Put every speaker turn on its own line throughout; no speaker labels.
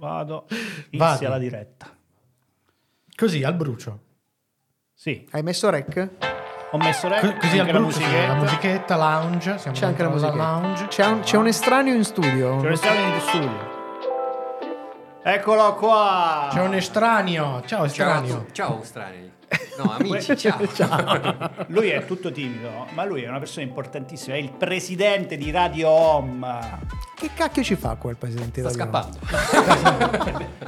Vado. Inizia
Vadi.
la diretta.
Così, al brucio.
Sì,
Hai messo rec?
ho messo
Co-
rec,
così al
anche la
brucio, sì,
musichetta.
la musichetta, lounge. Siamo
C'è anche la musica.
lounge.
C'è un, c'è un estraneo in studio.
C'è un estraneo in studio. Eccolo qua.
C'è un estraneo. Ciao, estraneo.
ciao strani. No, amici, ciao.
Lui è tutto timido, ma lui è una persona importantissima. È il presidente di Radio Home.
Che cacchio ci fa quel presidente
Sta scappando.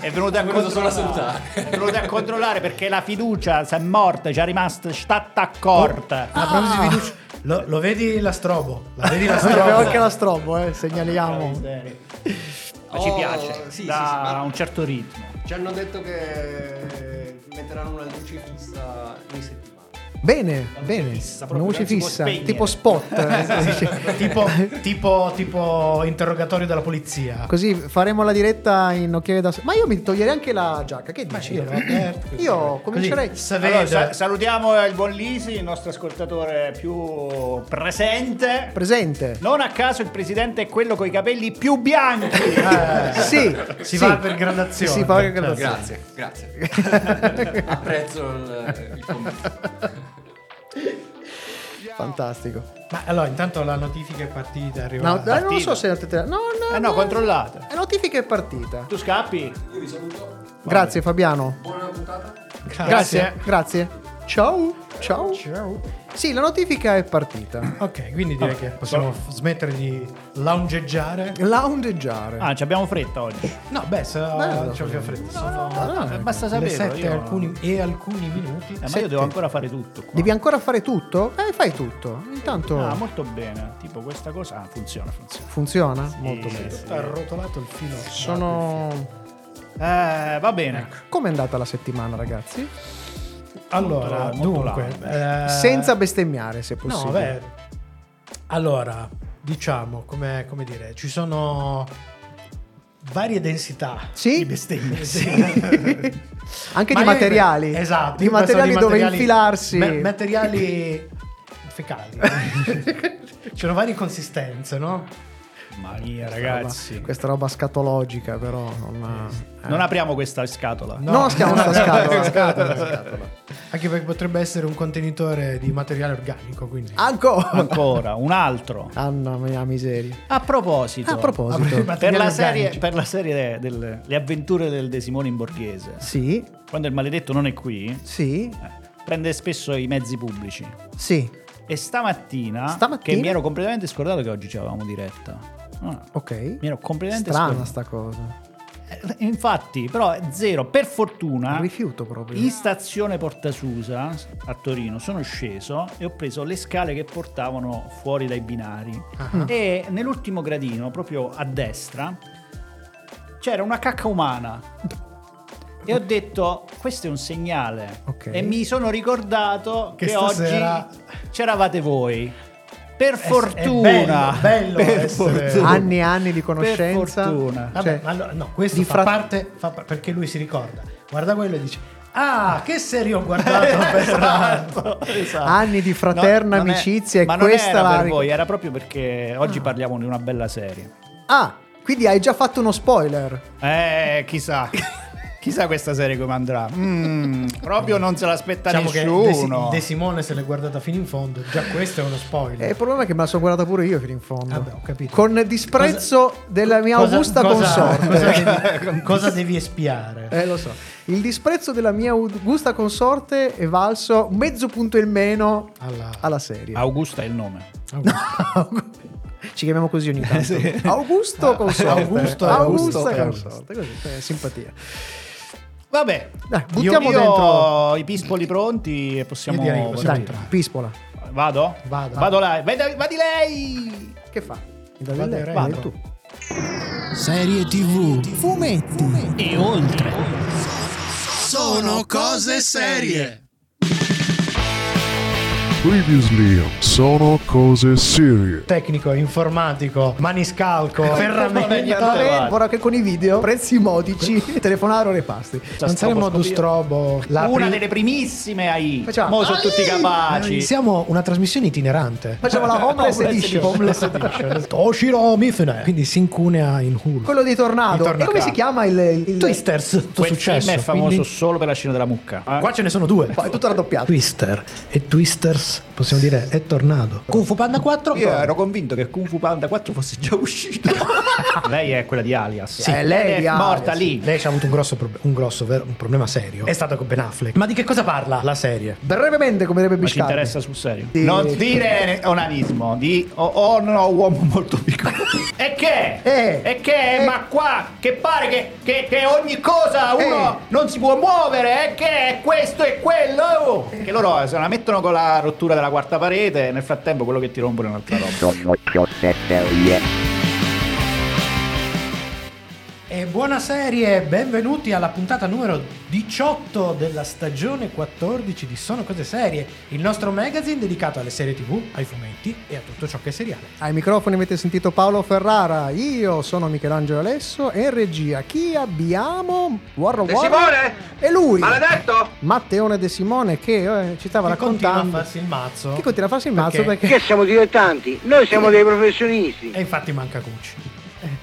È venuto a
È venuto solo a
controllare.
salutare.
È venuto a controllare perché la fiducia si è morta, ci è rimasta stata accorta.
A proposito di fiducia, lo, lo vedi la strobo? La vedi la
Abbiamo
strobo?
anche la strobo, eh, segnaliamo.
Ma ci
Oh,
piace,
sì, sì,
da
sì, ma-
un certo ritmo.
Ci hanno detto che metteranno una luce fissa in settimana.
Bene, bene.
fissa,
Una
può
fissa, tipo spot. eh,
tipo, tipo, tipo interrogatorio della polizia.
Così faremo la diretta in occhiali da sole. Ma io mi toglierei anche la giacca, che dici?
io.
Io comincerei-
Così,
Allora, sa- salutiamo il buon Lisi, il nostro ascoltatore più presente.
Presente.
Non a caso il presidente è quello con i capelli più bianchi.
Eh,
Sì,
Si
sì.
va per gradazione.
Si fa per
Certo.
gradazione.
Grazie, grazie. Apprezzo il, il commento.
Fantastico.
Ma allora, intanto la notifica è partita. è
No,
arrivata.
eh, non so se la No, no,
Eh no, controllate.
La notifica è partita.
Tu scappi?
Io vi saluto.
Grazie Fabiano.
Buona puntata.
Grazie. Grazie. Ciao. Ciao.
Ciao.
Sì, la notifica è partita.
Ok, quindi direi che possiamo f- smettere di loungeggiare.
Loungeggiare.
Ah, ci abbiamo fretta oggi.
No, beh, se
Bello,
più fretta. Sono
no, basta
le
saperlo,
7
io-
e alcuni, e alcuni minuti.
Eh, ma
Sette.
io devo ancora fare tutto. Qua.
Devi ancora fare tutto? Eh, fai tutto. Intanto
Ah, molto bene. Tipo questa cosa ah, funziona, funziona.
funziona molto
Sì,
bene.
sì.
Ha arrotolato il filo.
Sono
Eh, va bene.
Com'è andata la settimana, ragazzi?
Allora,
Molto-
dunque, eh,
Senza bestemmiare, se
No,
possibile.
beh. Allora, diciamo, come, come dire, ci sono varie densità
Sì?
di bestemmie.
Anche
Ma
di
io-
materiali.
Esatto.
Di
io penso
materiali dove
materiali-
infilarsi.
me- materiali fecali. C'erano varie consistenze, no?
Maria, ragazzi.
Questa roba scatologica, però. Non, eh.
Non apriamo questa scatola.
No, non stiamo sta scatola.
Anche perché potrebbe essere un contenitore di materiale organico, quindi...
Ancora.
Ancora, un altro.
Anna mia miseria.
A proposito.
A proposito.
Per la serie, per la serie delle Le avventure del De Simone in borghese.
Sì,
Quando il maledetto non è qui,
sì,
eh, prende spesso i mezzi pubblici.
sì.
E stamattina,
Stamattina?
che mi ero completamente scordato che oggi avevamo diretta. Ah,
Ok.
mi ero completamente
Strana sta cosa.
Eh, Infatti, però zero. Per fortuna,
Rifiuto proprio.
in stazione Portasusa a Torino sono sceso e ho preso le scale che portavano fuori dai binari.
Ah.
E nell'ultimo gradino, proprio a destra, c'era una cacca umana. E ho detto, questo è un segnale.
Ok.
E mi sono ricordato
Che
che,
stasera-
oggi c'eravate voi. Per
è
fortuna.
bello, bello
per
essere-
fortuna.
Anni e anni di
Per
conoscenza.
fortuna.
Vabbè,
Cioè,
ma allora, no, questo
di
fa,
fra-
parte, fa perché lui si ricorda. Guarda quello e dice: Ah, che serie ho guardato per
esatto, esatto.
Anni di fraterna
non è-
amicizia e
ma non
questa
era
la
per voi, era proprio perché oggi parliamo di una bella serie.
Ah, quindi hai già fatto uno spoiler.
Eh, chissà. chissà questa serie come andrà. Mm, proprio non se l'aspetta
Diciamo che
nessuno.
De, De Simone se l'è guardata fino in fondo. Già questo è uno
E
spoiler.
il problema è che me la sono guardata pure io fino in fondo.
Vabbè, ho capito.
Con disprezzo della mia
Cosa-
augusta
cosa-
consorte.
Cosa devi, cosa devi espiare?
Eh, lo so. Il disprezzo della mia augusta consorte è valso mezzo punto in meno
Alla-
alla serie.
Augusta è il nome.
Ci chiamiamo così ogni tanto. Augusto consorte.
Augusto-
Augusta
Augusto
consorte. Così, eh, simpatia.
Vabbè,
Dai, buttiamo
io
dentro.
i pispoli pronti e possiamo
Io possiamo.
Dai, pispola.
Vado?
Vado.
Vado là. Vedi, vadi lei.
Che fa?
Vado
lei?
vado.
tu.
Serie TV, fumetti
E oltre.
sono cose serie.
Previously sono cose serie.
Tecnico, informatico, maniscalco, ferramenta.
Ora che con i video, prezzi modici, telefonare o repasti.
Non saremmo
Stroboscopia.
Dustrobo. La
Una
pri-
delle primissime AI.
Facciamo-
Mo sono tutti capaci.
Siamo una trasmissione itinerante.
Facciamo la Homeless Edition.
Homeless Edition. Toshiro Mifune. Quindi si incunea in Hulu.
Quello di Tornado. E come si chiama il... il...
Twisters, tutto
Quel
successo.
film è famoso
quindi-
solo per la scena della mucca. Eh?
Qua ce ne sono due.
Poi è tutto raddoppiato.
Twister e Twisters, possiamo dire, è tornato. Kung Fu Panda 4?
Io ero convinto che Kung Fu Panda 4 fosse già uscito. lei è quella di Alias.
Sì, Eh, lei
è
di Alias,
morta lì.
Lei ci ha avuto un grosso, prob- un grosso vero- un problema serio. È stata con Ben Affleck. Ma di che cosa parla la serie?
Brevemente, come direbbe
Ma ci
Biscardi.
interessa sul serio?
Sì.
Non dire onanismo, di oh, oh no, uomo molto piccolo. e che?
Eh.
E che?
Eh.
Ma qua che pare che, che- che ogni cosa uno
Eh.
non si può muovere, e che è questo e quello. Che loro se la mettono con la rottura della quarta parete, nel frattempo quello che ti rompono è un'altra roba.
Sono Giuseppe
E buona serie, benvenuti alla puntata numero 18 della stagione 14 di Sono Cose Serie, il nostro magazine dedicato alle serie tv, ai fumetti e a tutto ciò che è seriale.
Ai microfoni avete sentito Paolo Ferrara, io sono Michelangelo Alesso e in regia chi abbiamo? Warro
De
Warro
Simone?
E lui!
Maledetto!
Matteone De Simone che eh, ci stava
Che continua a
raccontando
farsi il mazzo.
che continua a farsi il mazzo perché,
Che siamo dilettanti? Noi siamo dei professionisti.
E infatti manca Gucci.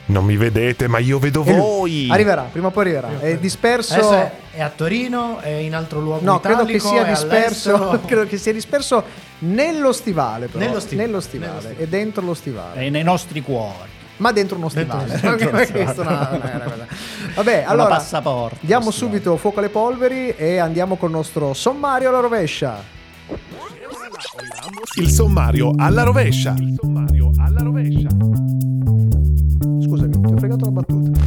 Non mi vedete, ma io vedo
E
voi.
Arriverà, prima o poi arriverà. È disperso
Adesso è, è a Torino, è in altro luogo
No, credo che sia disperso credo che sia disperso nello stivale però.
Nello stivale.
Nello stivale,
Nello stivale.
e dentro lo stivale.
È nei nostri cuori.
Ma dentro uno
Dentro-
stivale.
dentro
è una- una- una. Vabbè, allora
passaporto,
diamo subito fuoco alle polveri e andiamo col nostro sommario alla rovescia.
Il sommario alla rovescia. Il sommario alla rovescia.
Fregato la battuta.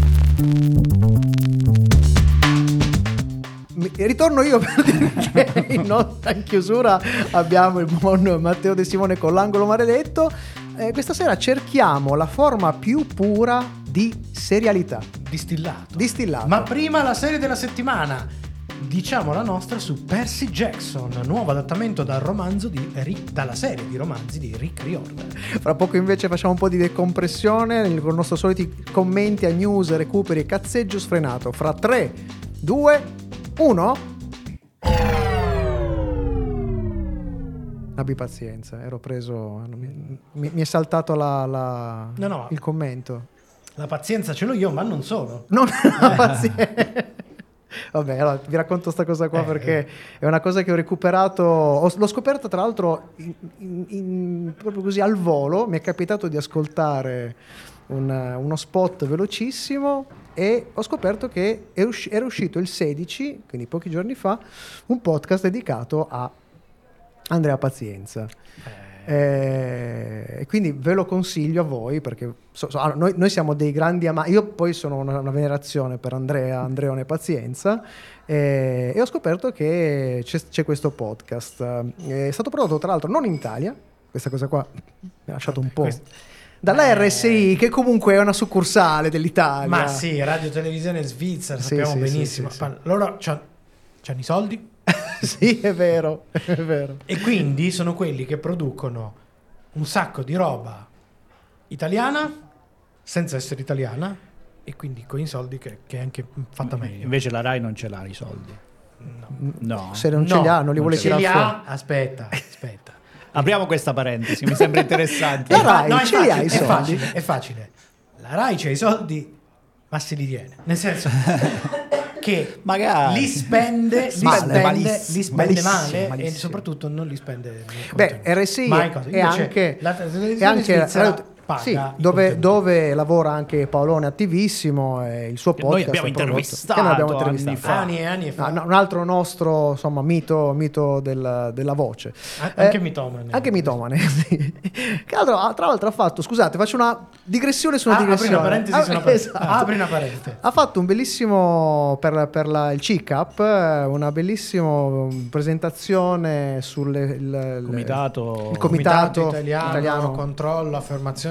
Ritorno io per dire che in, nota chiusura abbiamo il buon Matteo De Simone con l'angolo maledetto. Eh, questa sera cerchiamo la forma più pura di serialità.
Distillato.
Distillato.
Ma prima la serie della settimana. Diciamo la nostra su Percy Jackson, nuovo adattamento dal romanzo di Rick, dalla serie di romanzi di Rick Riordan.
Fra poco invece facciamo un po' di decompressione con i nostri soliti commenti a news, recuperi e cazzeggio sfrenato. Fra 3, 2, 1. Abbi pazienza, ero preso. Mi, mi- è saltato la- la-
No, no.
il commento.
La pazienza ce l'ho io, ma non sono.
Non la pazienza. Vabbè, allora vi racconto sta cosa qua
Eh,
perché è una cosa che ho recuperato. ho- l'ho scoperta tra l'altro in- in- in- proprio così al volo. Mi è capitato di ascoltare un- uno spot velocissimo e ho scoperto che è usci- era uscito il 16, quindi pochi giorni fa, un podcast dedicato a Andrea Pazienza. Eh, E quindi ve lo consiglio a voi perché so- so- allora, noi, noi siamo dei grandi amanti. Io poi sono una, una venerazione per Andrea, Andreone Pazienza eh, e ho scoperto che c'è, c'è questo podcast. Eh, È stato prodotto tra l'altro non in Italia, questa cosa qua mi ha lasciato un po'.
questo-
Dalla
Eh.
RSI, che comunque è una succursale dell'Italia.
Ma sì, radio televisione svizzera,
Sì,
sappiamo
sì,
benissimo.
sì, sì,
loro c'hanno i soldi
sì, è vero, è vero.
e quindi sono quelli che producono un sacco di roba italiana senza essere italiana e quindi con i soldi che, che è anche fatta meglio.
Invece la Rai non ce l'ha i soldi. No.
Se non ce li ha, non li vuole
ce
tirare fuori.
ha? Aspetta, aspetta.
Apriamo questa parentesi, mi sembra interessante.
La
È
Rai
no, è
ce li ha
facile,
i
è
soldi?
facile, è facile. La Rai c'ha i soldi, ma se li tiene. Nel senso che
Magari.
li spende, li
Male,
spende,
malissimo,
li spende
malissimo,
male e
malissimo.
soprattutto non li spende
Beh. RSI è, anche,
la
è anche sì, dove, dove lavora anche Paolone attivissimo e il suo
Che
podcast
noi abbiamo
prodotto-
intervistato
che noi abbiamo
anni
intervistato.
fa.
anni e anni fa.
No, no, un altro nostro insomma mito, mito del- della voce
A- anche
Eh,
mitomane.
anche mitomane sì. che altro, tra l'altro ha fatto scusate faccio una digressione su una
Ah, apri
digressione
una parentesi
Ah,
su una
esatto.
Apri una parentesi.
ha fatto un bellissimo per, per la- il CICAP eh, una bellissima mm, presentazione sul il, il-
Comitato-
il comitato,
italiano,
italiano
controllo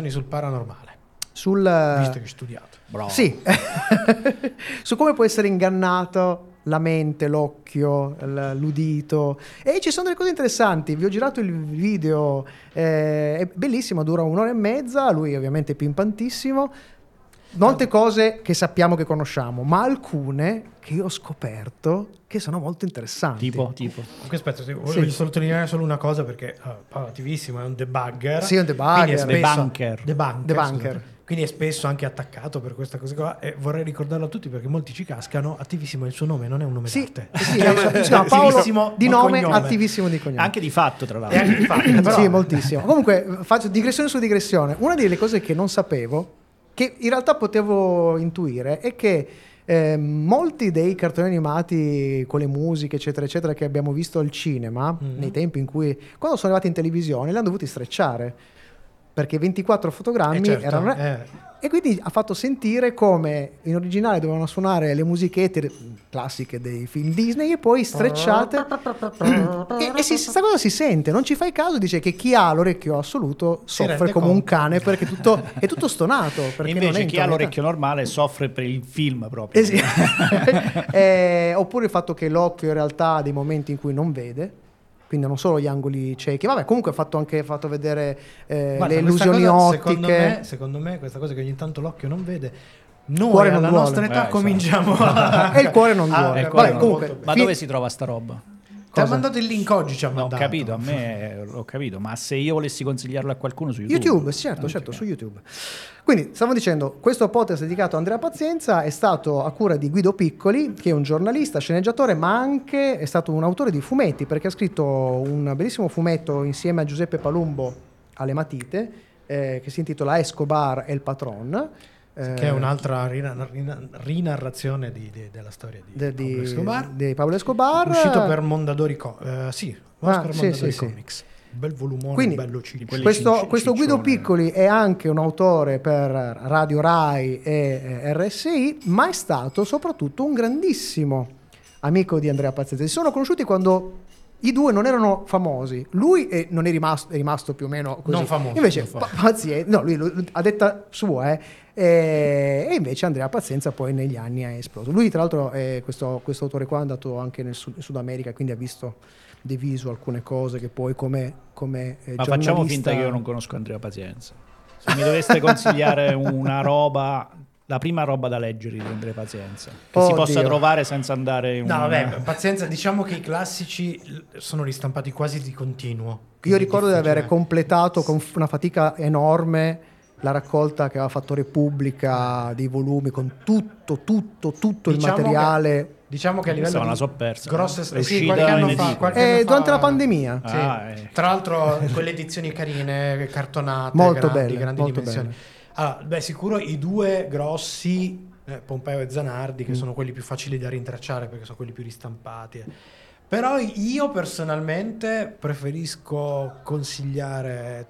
affermazioni sul paranormale.
sul
Visto che hai studiato.
Bravo.
Sì, su come può essere ingannato la mente, l'occhio, l'udito. E ci sono delle cose interessanti. Vi ho girato il video, eh, è bellissimo, dura un'ora e mezza. Lui, ovviamente, è pimpantissimo. Molte cose che sappiamo che conosciamo, ma alcune che io ho scoperto che sono molto interessanti.
Tipo, tipo.
Comunque aspetta, sì, voglio sottolineare solo una cosa perché Paolo attivissimo è un debugger.
Sì, è un debugger.
Quindi è spesso,
Debunker.
Debunker,
Debunker.
Quindi è spesso anche attaccato per questa cosa qua e vorrei ricordarlo a tutti perché molti ci cascano. Attivissimo è il suo nome, non è un nome
Sì,
d'arte.
sì, si chiama Paolo
Attivissimo
di nome,
cognome.
attivissimo di cognome.
Anche di fatto, tra
E
l'altro.
anche di fatto, però-
Sì, moltissimo. Comunque, faccio digressione su digressione. Una delle cose che non sapevo, che in realtà potevo intuire, è che eh, molti dei cartoni animati con le musiche, eccetera, eccetera, che abbiamo visto al cinema,
Mhm.
nei tempi in cui, quando sono arrivati in televisione, li hanno dovuti strecciare. Perché 24 fotogrammi
Eh, certo,
erano.
eh.
E quindi ha fatto sentire come in originale dovevano suonare le musichette classiche dei film Disney e poi strecciate. e e si, sta cosa si sente, non ci fai caso, dice che chi ha l'orecchio assoluto soffre come un
conto.
cane perché tutto, è tutto stonato. Perché
Invece
in
chi ha l'orecchio normale soffre per il film proprio.
Eh sì. Eh, oppure il fatto che l'occhio in realtà ha dei momenti in cui non vede. Quindi non solo gli angoli ciechi, vabbè, comunque ha fatto anche fatto vedere eh,
Guarda,
le illusioni
cosa,
ottiche.
Secondo me, secondo me, questa cosa che ogni tanto l'occhio non vede, noi
Cuore non
alla
duole.
nostra età
Eh,
cominciamo a...
E il cuore non
Ah,
duole.
Eh,
il
Vabbè,
cuore non
comunque,
Ma
fi-
dove si trova sta roba?
Ti ha mandato il link oggi, ci ha
No, ho
mandato.
capito, a me l'ho capito, ma se io volessi consigliarlo a qualcuno su YouTube.
YouTube, certo, certo, su YouTube. Quindi, stavo dicendo, questo podcast dedicato a Andrea Pazienza è stato a cura di Guido Piccoli, che è un giornalista, sceneggiatore, ma anche è stato un autore di fumetti, perché ha scritto un bellissimo fumetto insieme a Giuseppe Palumbo alle matite, eh, che si intitola Escobar e il Patron. eh,
Che è un'altra rina- rina- rinarrazione di- di- della storia di,
de-
Pablo Escobar.
di Pablo Escobar.
Uscito per Mondadori Co- eh, sì,
Ah,
per
sì,
Mondadori
sì, sì.
Comics. Un bel volumone,
Quindi,
bello ciccio.
quelli
questo,
cicci-
questo Guido
ciccione.
Piccoli è anche un autore per Radio Rai e eh, RSI, ma è stato soprattutto un grandissimo amico di Andrea Pazienza. Si sono conosciuti quando i due non erano famosi. Lui è- non è rimasto, è rimasto più o meno così.
Non famoso,
Invece,
non
Pa- Pazienza, no, lui lo- ha detta sua, eh. E, e invece Andrea Pazienza poi negli anni ha esploso. Lui, tra l'altro, è questo, questo autore qua è andato anche nel Sud, Sud America, quindi ha visto diviso alcune cose che poi come, come eh,
Ma facciamo finta che io non conosco Andrea Pazienza. Se mi doveste consigliare una roba, la prima roba da leggere di Andrea Pazienza, che si
Oddio.
possa trovare senza andare in
No,
un...
vabbè, pazienza, diciamo che i classici sono ristampati quasi di continuo.
Io ricordo di avere completato con una fatica enorme la raccolta che aveva fatto Repubblica dei volumi con tutto, tutto, tutto
Diciamo
il materiale.
Diciamo che a livello
la
di
so persa.
grosse
È
sì, qualche anno fa, qualche
Eh,
anno
durante
fa-
la pandemia.
Sì.
Ah, eh.
Tra l'altro quelle edizioni carine, cartonate,
Molto
grandi,
belle,
grandi
molto
dimensioni.
belle.
Allora, beh, sicuro i due grossi, eh, Pompeo e Zanardi,
Mm.
che sono quelli più facili da rintracciare perché sono quelli più ristampati. eh. Però io personalmente preferisco consigliare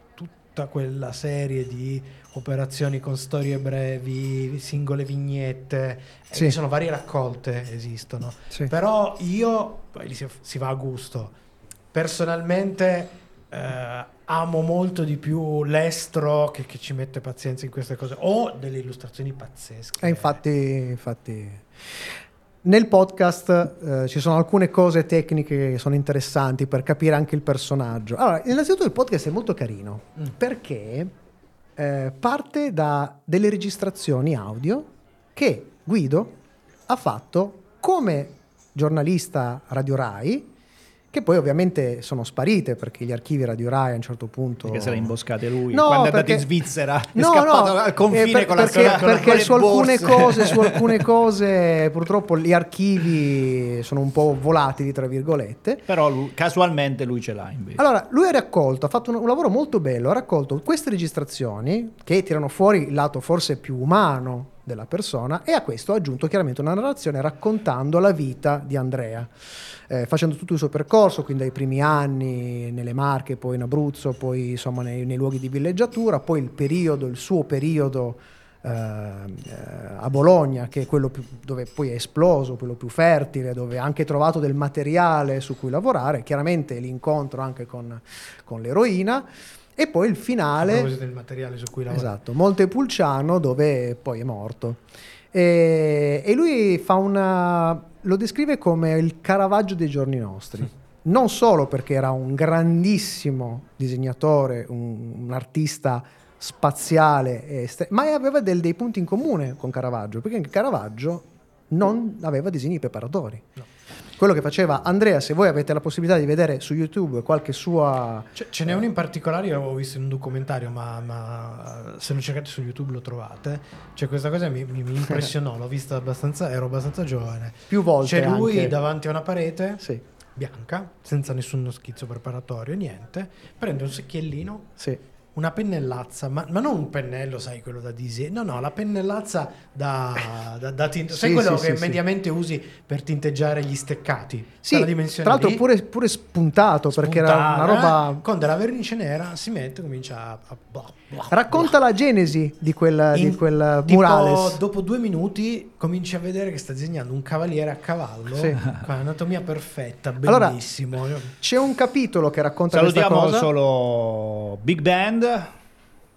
tutta quella serie di operazioni con storie brevi, singole vignette, eh,
Sì.
ci sono varie raccolte, esistono.
Sì.
Però io, poi si, si va a gusto, personalmente eh, amo molto di più l'estro che, che ci mette pazienza in queste cose, o delle illustrazioni pazzesche.
E infatti, infatti, nel podcast eh, ci sono alcune cose tecniche che sono interessanti per capire anche il personaggio. Allora, innanzitutto il podcast è molto carino
Mm.
perché eh, parte da delle registrazioni audio che Guido ha fatto come giornalista Radio Rai, che poi ovviamente sono sparite perché gli archivi Radio Rai a un certo punto...
Perché se le imboscate lui.
No,
Quando è andato
perché-
in Svizzera è
No,
scappato
no,
al confine
eh, per-
con la
perché,
con la-
perché su alcune cose, su alcune cose purtroppo gli archivi sono un po' volatili, tra virgolette.
Però lui- casualmente lui ce l'ha invece.
Allora, lui ha raccolto, ha fatto un, un lavoro molto bello, ha raccolto queste registrazioni che tirano fuori il lato forse più umano della persona e a questo ha aggiunto chiaramente una narrazione raccontando la vita di Andrea, eh, facendo tutto il suo percorso, quindi dai primi anni nelle Marche, poi in Abruzzo, poi insomma nei, nei luoghi di villeggiatura, poi il periodo, il suo periodo eh, eh, a Bologna, che è quello più- dove poi è esploso, quello più fertile, dove ha anche trovato del materiale su cui lavorare, chiaramente l'incontro anche con, con l'eroina, e poi il finale,
del materiale su cui lavora.
esatto, Montepulciano, dove poi è morto. E, e lui fa una... lo descrive come il Caravaggio dei giorni nostri. Non solo perché era un grandissimo disegnatore, un, un artista spaziale, e estre- ma aveva del- dei punti in comune con Caravaggio, perché anche Caravaggio non aveva disegni preparatori. Quello che faceva Andrea, se voi avete la possibilità di vedere su YouTube qualche sua...
Ce, ce n'è uno in particolare, io l'avevo visto in un documentario, ma, ma, eh, se lo cercate su YouTube lo trovate. Cioè, questa cosa mi, mi- mi impressionò, l'ho vista abbastanza, ero abbastanza giovane.
Più volte
C'è lui
anche.
davanti a una parete
Sì,
bianca, senza nessuno schizzo preparatorio, niente. Prende un secchiellino,
sì.
Una pennellazza, ma, ma non un pennello, sai, quello da disegno. No, no, la pennellazza da, da, da tinte. Sai
Sì,
quello
sì,
che
sì, sì.
mediamente usi per tinteggiare gli steccati?
Sì, tra l'altro
lì.
pure, pure spuntato, perché era una roba...
con della vernice nera si mette comincia a, a blah, blah,
Racconta la genesi di quel, di
In-
quel
tipo,
murales.
dopo due minuti cominci a vedere che sta disegnando un cavaliere a cavallo
Sì.
con anatomia perfetta
Allora,
bellissimo
C'è un capitolo che racconta questa
Salutiamo
cosa.
solo Big Band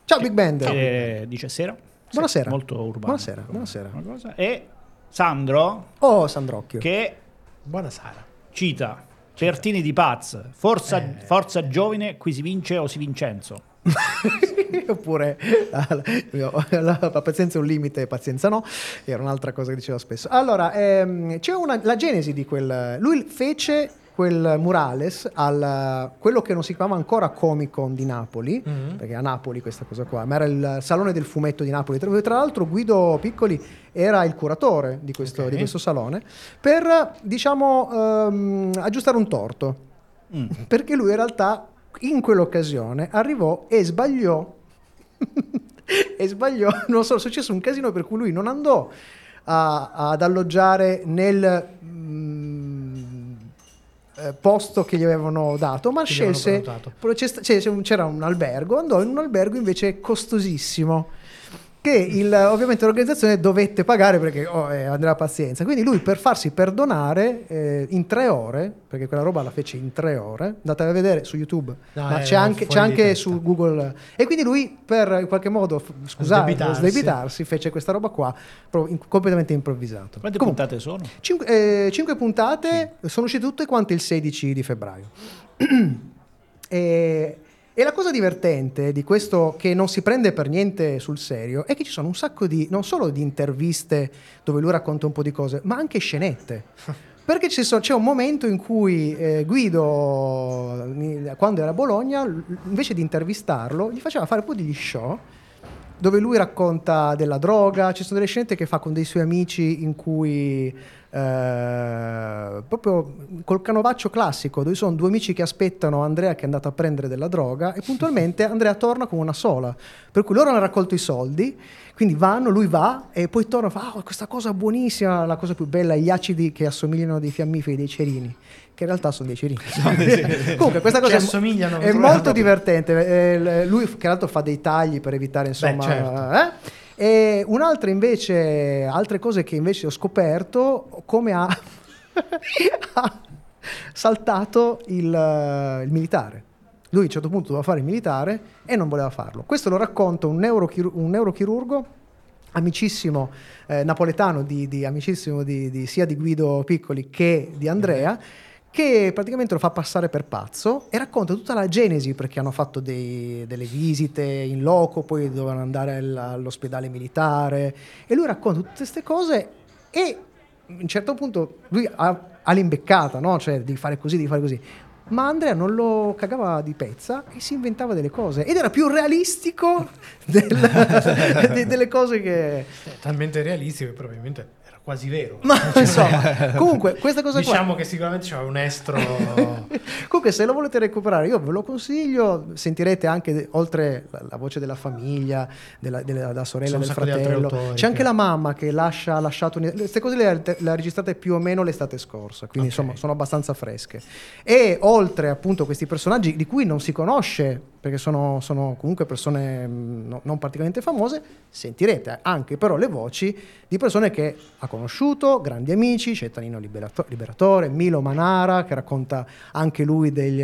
Ciao Big Band.
che dice sera.
Buonasera.
Molto urbano.
Buonasera, buonasera.
E Sandro
Oh, Sandrocchio.
che
buonasera
cita Pertini di Paz, forza,
Eh.
forza giovine, qui si vince o si Vincenzo.
Oppure la, la- la pazienza è un limite, pazienza no, era un'altra cosa che diceva spesso. Allora, ehm, c'è una, la genesi di quel... Lui fece quel murales al quello che non si chiamava ancora Comic Con di Napoli,
Mhm.
perché a Napoli questa cosa qua, ma era il salone del fumetto di Napoli, dove tra l'altro Guido Piccoli era il curatore di questo,
Ok.
di questo salone, per diciamo ehm, aggiustare un torto,
Mm.
perché lui in realtà in quell'occasione arrivò e sbagliò e sbagliò, non so, è successo un casino per cui lui non andò a- ad alloggiare nel mm, posto che gli avevano dato, ma
Che
scelse, un- c'era un albergo, andò in un albergo invece costosissimo che il- ovviamente l'organizzazione dovette pagare perché oh, eh, andava pazienza. Quindi lui per farsi perdonare eh, in tre ore, perché quella roba la fece in tre ore, andate a vedere su YouTube,
No,
ma
è
c'è anche, c'è anche su Google. E quindi lui per in qualche modo, f- scusate,
Sdebitarsi.
sdebitarsi, fece questa roba qua in- completamente improvvisato.
Quante
Comunque,
puntate sono?
Cinque, eh, cinque puntate sono uscite tutte quante il 16 di febbraio. e, e la cosa divertente di questo che non si prende per niente sul serio è che ci sono un sacco di, non solo di interviste dove lui racconta un po' di cose, ma anche scenette. Perché c'è un momento in cui eh, Guido, quando era a Bologna, invece di intervistarlo, gli faceva fare un po' degli show dove lui racconta della droga, ci sono delle scenette che fa con dei suoi amici in cui eh, proprio col canovaccio classico, dove sono due amici che aspettano Andrea che è andato a prendere della droga e puntualmente Andrea torna con una sola, per cui loro hanno raccolto i soldi, quindi vanno, lui va e poi torna e fa "Ah, questa cosa buonissima, la cosa più bella, gli acidi che assomigliano a dei fiammiferi, dei cerini che in realtà sono dei cerini. Comunque questa cosa è, è molto divertente. Eh, lui, che l'altro, fa dei tagli per evitare, insomma.
certo.
eh? E un'altra invece, altre cose che invece ho scoperto, come ha, ha saltato il, il militare. Lui a un certo punto doveva fare il militare e non voleva farlo. Questo lo racconta un, neurochir- un neurochirurgo amicissimo eh, napoletano, di, di- amicissimo di, di- sia di Guido Piccoli che di Andrea, che praticamente lo fa passare per pazzo e racconta tutta la genesi perché hanno fatto dei- delle visite in loco, poi dovevano andare al- all'ospedale militare e lui racconta tutte queste cose e a un certo punto lui ha, ha l'imbeccata, no? cioè di fare così, di fare così. Ma Andrea non lo cagava di pezza e si inventava delle cose ed era più realistico del- de- delle cose che...
Talmente realistico che probabilmente quasi vero.
Ma insomma, comunque questa cosa qua...
diciamo che sicuramente c'era un estro
Comunque, se lo volete recuperare, io ve lo consiglio. Sentirete anche, oltre la, voce della famiglia, della, della- della sorella, del fratello, c'è anche
che-
la mamma che lascia, ha lasciato. un- Queste cose le ha, le ha registrate più o meno l'estate scorsa, quindi
Ok.
insomma sono abbastanza fresche. E oltre appunto questi personaggi di cui non si conosce, perché sono, sono comunque persone mh, no- non particolarmente famose, sentirete anche però le voci di persone che ha conosciuto, grandi amici, c'è Tanino Liberato- Liberatore, Milo Manara che racconta anche lui degli,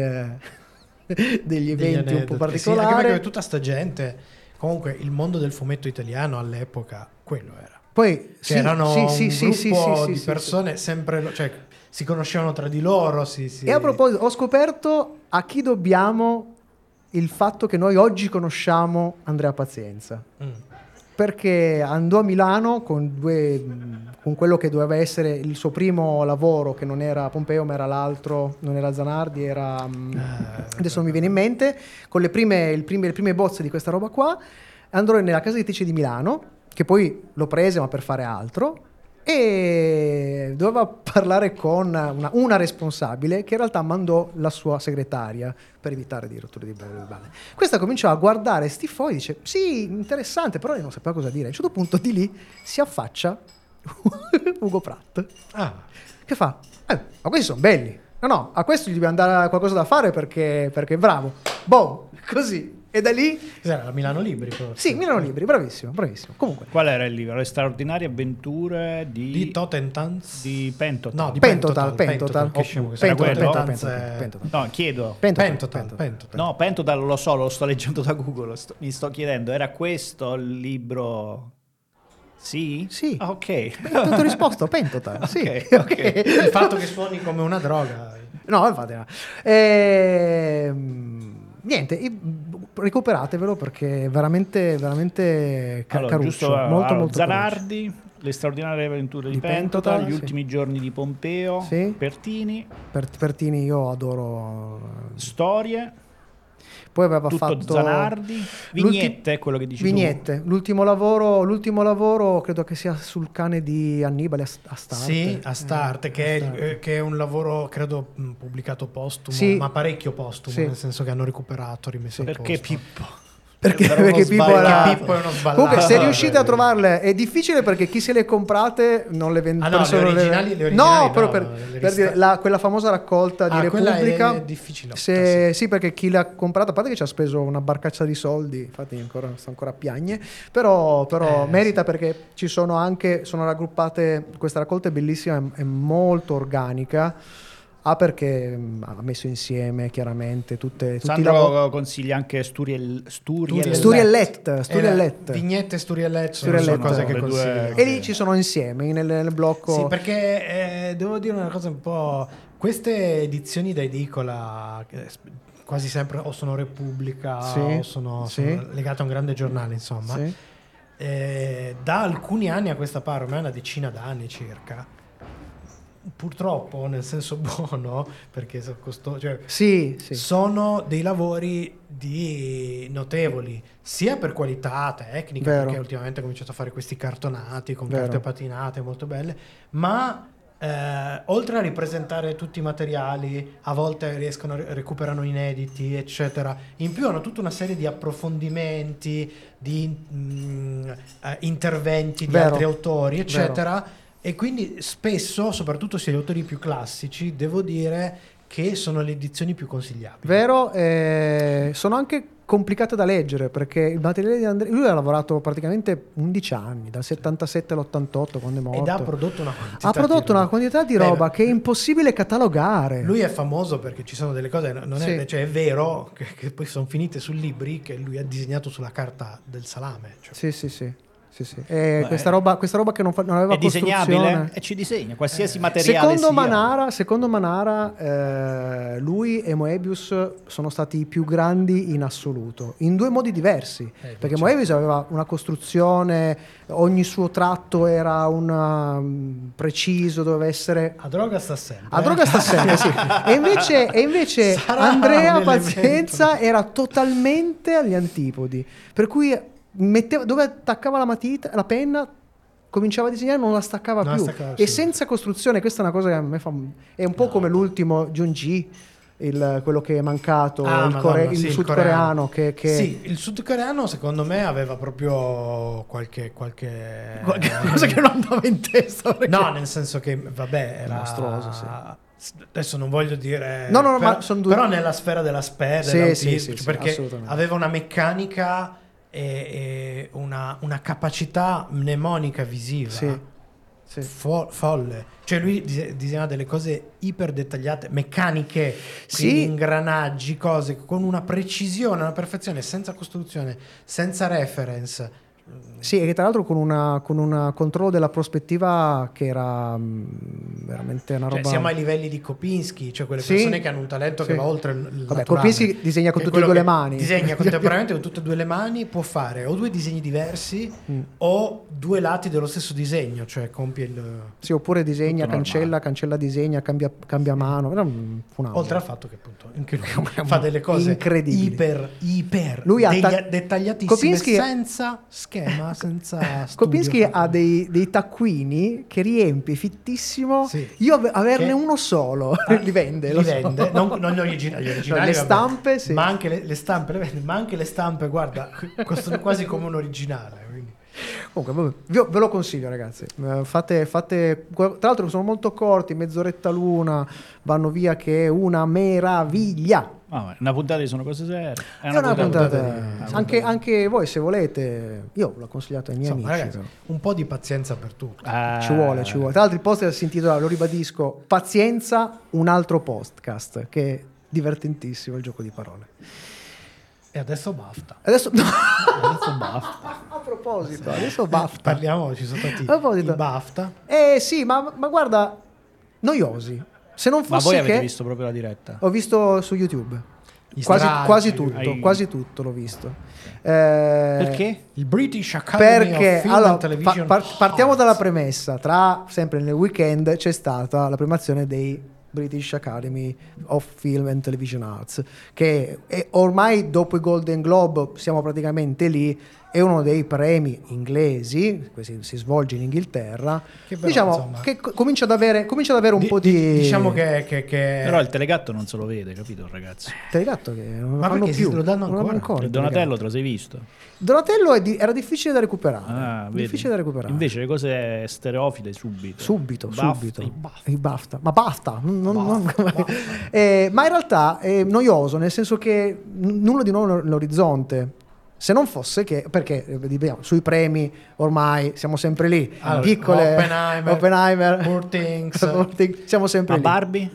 degli eventi un po'
aneddoti. Sì,
particolari.
anche perché tutta sta gente, comunque il mondo del fumetto italiano all'epoca quello era.
Poi sì,
C'erano
sì, sì,
un
sì,
gruppo
sì,
di persone sempre, cioè, si conoscevano tra di loro. Si, si-
E a proposito, ho scoperto a chi dobbiamo il fatto che noi oggi conosciamo Andrea Pazienza.
Mm.
Perché andò a Milano con, due, con quello che doveva essere il suo primo lavoro, che non era Pompeo, ma era l'altro, non era Zanardi, era. mm, adesso non mi viene in mente, con le prime, il prime- le prime bozze di questa roba qua. Andrò nella casa editrice di Milano, che poi l'ho presa, ma per fare altro. E doveva parlare con una, una responsabile che in realtà mandò la sua segretaria per evitare di rotture di balle. Questa cominciò a guardare sti fogli e dice: Sì, interessante, però lei non sapeva cosa dire. A un certo punto di lì si affaccia Ugo Pratt
Ah,
che fa: "Eh, ma questi sono belli. No, no, a questo gli dobbiamo dare qualcosa da fare perché, perché è bravo. Boom, così. E da lì,
la Milano Libri? forse?
sì, Milano Libri, bravissimo, bravissimo. Comunque,
Qual era il libro? Le straordinarie avventure di,
Di Totentans?
di Pentotal.
No, di
Pentotal,
Pentotal,
Pentotal.
Che scemo che
Era
sei.
quello?
Totentans
Pentotal, Pentotal.
No, chiedo.
Pentotal,
Pentotal,
Pentotal.
No, Pentotal lo so, lo sto leggendo da Google. sto- mi sto chiedendo, era questo il libro? Sì?
Sì.
Ah, ok.
Ho risposto, Pentotal, sì.
Ok, ok.
Il fatto che suoni come una droga.
No, infatti no. Ehm, niente, recuperatevelo perché è veramente, veramente ca-
Allora,
caruccio.
giusto,
molto,
allora,
molto
Zanardi, Le straordinarie avventure di, Pentotal,
Pentotal,
Gli
sì.
ultimi giorni di Pompeo,
Sì.
Pertini,
caruccio. Per, Pertini io adoro...
Storie,
Poi aveva
tutto
fatto...
Zanardi, Vignette, quello che dici tu.
Vignette. L'ultimo lavoro, l'ultimo lavoro credo che sia sul cane di Annibale a, a Starte.
Sì, a Start, che, è,
Astarte.
eh, che è un lavoro credo pubblicato postumo,
Sì.
ma parecchio postumo,
Sì.
nel senso che hanno recuperato, rimesso
Perché
posto.
Pippo?
Perché, perché Pippo era...
Pippo è uno sballato.
Comunque, se
Vabbè,
riuscite a trovarle è difficile perché chi se le comprate non le vende
Ah, no, le originali- le originali
No,
no,
però per,
le
per dire la- quella famosa raccolta di
Ah, quella è-
Repubblica.
è difficilotta,
se- sì. perché chi l'ha comprata, a parte che ci ha speso una barcaccia di soldi, infatti ancora, sto ancora a piagne, però, però
Eh,
merita perché ci sono anche, sono raggruppate, questa raccolta è bellissima, è, è molto organica. Ah, perché mh, ha messo insieme chiaramente tutte, tutti i lavori.
Sandro consiglia anche Sturiel, Sturiel,
Sturiellette, Sturiellette.
Era Vignette e Sturiellette sono cose che consiglio.
E lì ci sono insieme nel, nel blocco.
Sì, perché eh, devo dire una cosa un po'. Queste edizioni da edicola, s- quasi sempre o sono Repubblica
Sì,
o sono,
sì.
sono legate a un grande giornale, insomma.
Sì.
eh, da alcuni anni a questa parte, ormai una decina d'anni circa. Purtroppo, nel senso buono, perché so- costo- cioè,
Sì, sì.
sono dei lavori di notevoli, sia per qualità tecnica,
Vero.
perché ultimamente ho cominciato a fare questi cartonati con
Vero.
carte patinate molto belle, ma eh, oltre a ripresentare tutti i materiali, a volte riescono a recuperano inediti, eccetera. In più hanno tutta una serie di approfondimenti, di mm, eh, interventi di
Vero.
altri autori, eccetera. E quindi spesso, soprattutto se gli autori più classici, devo dire che sono le edizioni più consigliabili.
Vero, eh, sono anche complicate da leggere perché il materiale di Andrea lui ha lavorato praticamente 11 anni, dal 77 all'88 quando è morto.
Ed ha prodotto una quantità
Ha prodotto
di
una
roba.
quantità di
Beh,
roba che è impossibile catalogare.
Lui è famoso perché ci sono delle cose, non è,
Sì.
cioè è vero che, che poi sono finite su libri che lui ha disegnato sulla carta del salame. cioè.
Sì, sì, sì. Sì, sì. E
Beh,
questa, roba, questa roba che non, fa- non aveva
È disegnabile e ci disegna qualsiasi materiale
Secondo
sia.
Manara, secondo Manara eh, lui e Moebius sono stati i più grandi in assoluto, in due modi diversi.
Eh,
perché
certo.
Moebius aveva una costruzione, ogni suo tratto era un um, preciso, doveva essere...
A droga sta sempre.
A
eh.
droga sta sempre, sì. E invece, e invece Andrea Pazienza era totalmente agli antipodi. Per cui metteva, dove attaccava la matita, la penna, cominciava a disegnare, non la staccava
Non la
più.
staccava,
e
sì.
senza costruzione, questa è una cosa che a me fa. È un po' come l'ultimo G. il- quello che è mancato,
Ah,
il,
Madonna,
core- il
sì, il
sudcoreano che, che-
Sì, il sudcoreano secondo me aveva proprio qualche... qualche...
qualche cosa che non andava in testa. perché-
No, nel senso che, vabbè, era...
Mostruoso, sì.
Adesso non voglio dire...
No, no, no,
però,
ma son due-
Però nella sfera della spera,
Sì, sì, sì,
perché aveva una meccanica e, una, una capacità mnemonica visiva
Sì, sì.
fo- folle. Cioè lui dise- disegnava delle cose iper dettagliate, meccaniche,
Sì.
ingranaggi, cose con una precisione, una perfezione, senza costruzione, senza reference.
Sì, e tra l'altro con una- con un controllo della prospettiva che era mm, veramente una
Cioè,
roba...
siamo ai livelli di Kopinski, cioè quelle
Sì.
persone che hanno un talento
Sì.
che va oltre il
Vabbè. Kopinski disegna con
è
tutte e due le mani.
Disegna contemporaneamente con tutte e due le mani, può fare o due disegni diversi
Mm.
o due lati dello stesso disegno, cioè compie il...
Sì, oppure disegna, cancella, cancella disegna, cambia, cambia mano. Un funambolo.
Oltre al fatto che appunto anche lui fa delle cose
Incredibili.
iper, iper
Lui ha ta-
dettagliatissime
Kopinski-
senza schema, senza
Kopinski
studio.
ha dei, dei taccuini che riempie fittissimo.
Sì.
Io ave- averne
Che-
uno solo
Ah,
li vende.
li
lo so.
vende, non, non gli originali, gli originali,
le
vabbè.
stampe, sì.
ma anche le, le stampe le vende, ma anche le stampe, guarda, costano quasi come un originale.
Comunque, ve lo consiglio, ragazzi. Eh, Fate, fate, tra l'altro, sono molto corti, mezz'oretta l'una, vanno via che è una meraviglia.
Ah, una puntata di sono cose serie.
È una puntata,
una
anche, anche voi, se volete, io l'ho consigliato ai miei
Insomma,
amici.
ragazzi, un po' di pazienza per tutti.
Ah,
Ci vuole, ci vuole. Tra l'altro, il post si intitola, lo ribadisco, Pazienza, un altro podcast, che è divertentissimo il gioco di parole.
E adesso basta.
Adesso, no,
Adesso basta.
a proposito, adesso BAFTA.
Parliamo, ci sono stati
A proposito.
i BAFTA.
Eh sì, ma, ma guarda, noiosi. Se non
Ma
fosse
voi avete
che...
visto proprio la diretta?
Ho visto su YouTube. Quasi, quasi tutto,
Hai-
quasi tutto l'ho visto. Eh,
Perché?
Il British Academy
Perché
of Film
allora,
and Television
pa- par- partiamo dalla premessa. Tra sempre nel weekend c'è stata la premiazione dei British Academy of Film and Television Arts, che ormai dopo i Golden Globe siamo praticamente lì. È uno dei premi inglesi, si, si svolge in Inghilterra.
Che però,
diciamo
insomma,
che co- comincia ad avere, comincia ad avere un
Di-
po'
di-
di.
Diciamo che... che, che-
Però il telegatto non se lo vede, capito, ragazzi?
Telegatto che non lo
Ma si-
più.
lo danno
Non
ancora?
Il Donatello te lo sei visto?
Donatello di- era difficile da recuperare.
Ah,
difficile da recuperare.
Invece le cose stereofile subito.
Subito,
Bafta.
subito.
I
I BAFTA. Ma basta. non- non- non- Eh, ma in realtà è noioso, nel senso che n- nulla di nuovo nell'orizzonte. Se non fosse che, perché vediamo, sui premi ormai siamo sempre lì,
Allora,
piccole
Oppenheimer,
Oppenheimer,
Poor Things.
Poor Things, siamo sempre lì.
Barbie?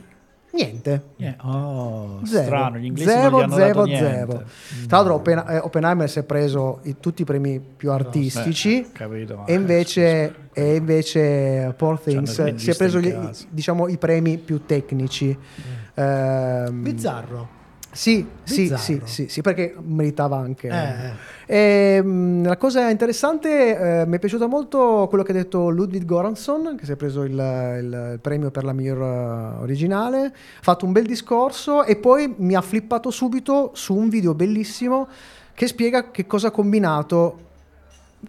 Niente.
Eh, Oh,
Zero.
strano, gli inglesi
zero,
non gli hanno
zero, zero. Tra l'altro Oppen- eh, Oppenheimer si è preso i- tutti i premi più artistici
Eh, capito, ma-
e invece, e invece Poor Things si è preso gli- diciamo, i premi più tecnici. Ehm,
Bizzarro.
Sì, sì, sì, sì, sì, perché meritava anche.
Eh.
Ehm, la cosa interessante, eh, mi è piaciuto molto quello che ha detto Ludwig Göransson, che si è preso il, il- il premio per la miglior eh, originale, ha fatto un bel discorso e poi mi ha flippato subito su un video bellissimo che spiega che cosa ha combinato.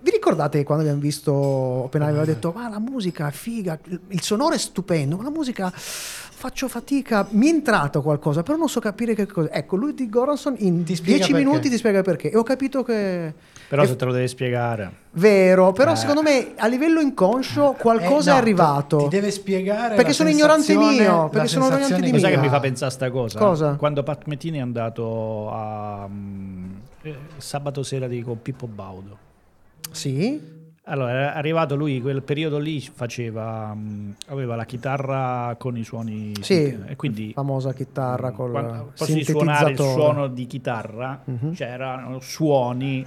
Vi ricordate quando abbiamo visto Oppenheimer? Aveva detto: Ma la musica è figa, il- sonoro è stupendo, ma la musica faccio fatica. Mi è entrato qualcosa, però non so capire che cosa. Ecco, lui di Goranson in
Ti spiega
10
perché.
minuti ti spiega perché. E ho capito che.
Però
è
se te lo devi spiegare.
vero, però
Eh.
secondo me a livello inconscio qualcosa
Eh, no,
è arrivato.
Ti deve spiegare
Perché
la
sono ignorante mio,
la
perché sono ignorante di
che-
Sai che mi fa pensare a sta cosa?
Cosa?
Quando Pat Metini è andato a mm, eh, sabato sera di con Pippo Baudo.
Sì?
Allora, era arrivato lui, quel periodo lì faceva, mm, aveva la chitarra con i suoni
Sì,
e quindi
famosa chitarra
quando, al posto di suonare il suono di chitarra
Mhm.
c'erano suoni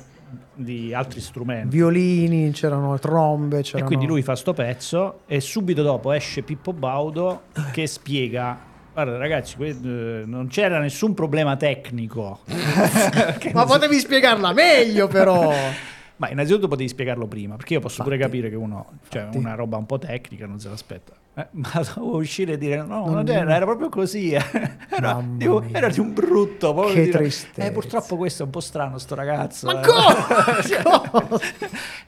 di altri strumenti.
Violini, c'erano trombe,
E
c'erano...
quindi lui fa sto pezzo e subito dopo esce Pippo Baudo che spiega Guarda ragazzi, eh, non c'era nessun problema tecnico.
Ma potevi spiegarla meglio però!
Ma innanzitutto potevi spiegarlo prima, perché io posso pure
Infatti.
capire che uno, cioè
Infatti.
una roba un po' tecnica, non se l'aspetta. Eh, ma dovevo uscire e dire no,
Non
non era, era proprio così. eh. Era,
mia.
era di un brutto. proprio
Che
dire,
tristezza.
Eh, purtroppo questo è un po' strano, sto ragazzo.
Ma
eh."
come?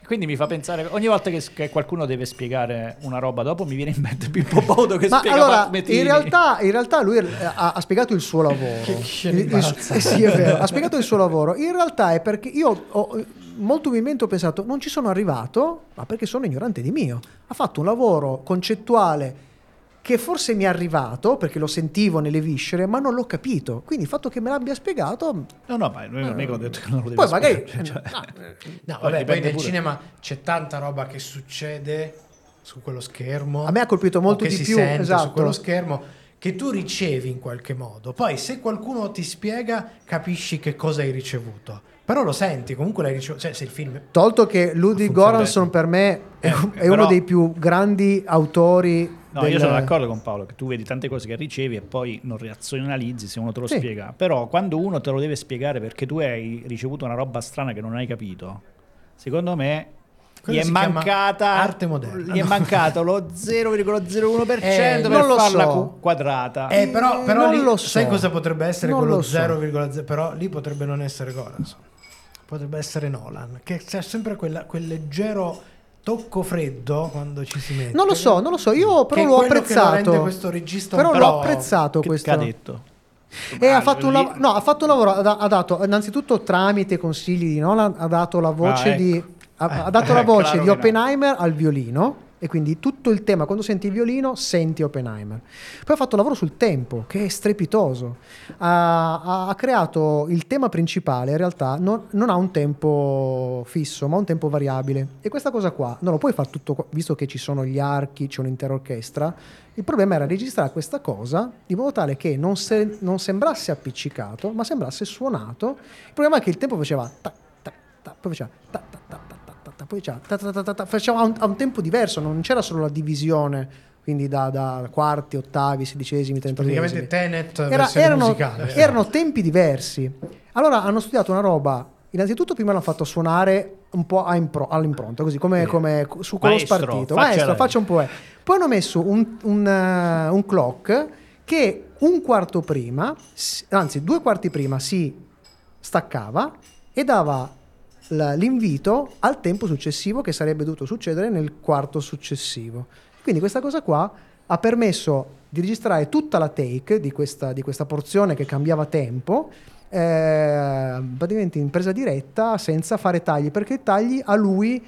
Quindi mi fa pensare, ogni volta che, che qualcuno deve spiegare una roba, dopo mi viene in mente Pippo Baudo che
Ma
spiega
allora, in realtà, in realtà lui ha, ha spiegato il suo lavoro.
Che
Il- il- eh sì, è vero, ha spiegato il suo lavoro. In realtà è perché io ho, molto umilmente ho pensato, non ci sono arrivato, ma perché sono ignorante di mio. Ha fatto un lavoro concettuale che forse mi è arrivato, perché lo sentivo nelle viscere, ma non l'ho capito. Quindi il fatto che me l'abbia spiegato...
No, no, ma non mica ho detto che non lo devi
Poi magari...
cioè-
no,
No,
Poi
vabbè, poi nel
pure.
cinema c'è tanta roba che succede su quello schermo.
A me ha colpito molto
che
di più, esatto.
su quello schermo che tu ricevi in qualche modo. Poi se qualcuno ti spiega, capisci che cosa hai ricevuto. Però lo senti, comunque l'hai ricevuto. Cioè, se il film.
Tolto che Ludwig Göransson per me è,
Eh,
è uno
però-
dei più grandi autori
No,
del-
io sono d'accordo con Paolo che tu vedi tante cose che ricevi e poi non razionalizzi se uno te lo
Sì.
spiega. Però quando uno te lo deve spiegare perché tu hai ricevuto una roba strana che non hai capito, secondo me
Quello
gli è mancata
arte moderna.
Gli è mancato lo 0,01%
Eh,
per
non lo
farla
so.
quadrata.
Eh, però, però
non
lì,
lo so.
sai cosa potrebbe essere
Non
quello
lo so.
0,0? Però lì potrebbe non essere Goranson. Potrebbe essere Nolan, che c'è sempre quella- quel leggero tocco freddo quando ci si mette.
Non lo so, non lo so, io però l'ho apprezzato.
questo regista
però
un
l'ho apprezzato
che,
questo.
che ha detto?
E ha
Ah,
fatto, lav- no, ha fatto un lavoro, ha, ha dato innanzitutto tramite consigli di Nolan, ha dato la voce
Ah, ecco.
di ha, ha dato
Eh,
la voce di
che no.
Oppenheimer al violino e quindi tutto il tema, quando senti il violino, senti Oppenheimer. Poi ha fatto un lavoro sul tempo, che è strepitoso. Ha, ha- creato il tema principale, in realtà non, non ha un tempo fisso, ma un tempo variabile. E questa cosa qua non lo puoi fare tutto, visto che ci sono gli archi, c'è un'intera orchestra. Il problema era registrare questa cosa in modo tale che non, se- non sembrasse appiccicato, ma sembrasse suonato. Il problema è che il tempo faceva ta, ta, ta, poi faceva ta, ta, ta, ta, ta, ta, ta, poi faceva ta, ta, ta, faceva a un, a un tempo diverso, non c'era solo la divisione, quindi da, da quarti, ottavi, sedicesimi,
Praticamente
trentadesimi.
Tenet
Era- erano,
musicale.
erano tempi diversi. Allora hanno studiato una roba. Innanzitutto, prima l'hanno fatto suonare un po' a impro- all'impronta, così come, come su quello
Maestro,
spartito. Maestro, faccia un po'. eh. Poi hanno messo un, un, eh, un clock che un quarto prima, anzi due quarti prima, si staccava e dava la- l'invito al tempo successivo che sarebbe dovuto succedere nel quarto successivo. Quindi questa cosa qua ha permesso di registrare tutta la take di questa, di questa porzione che cambiava tempo, eh, praticamente in presa diretta senza fare tagli, perché i tagli a lui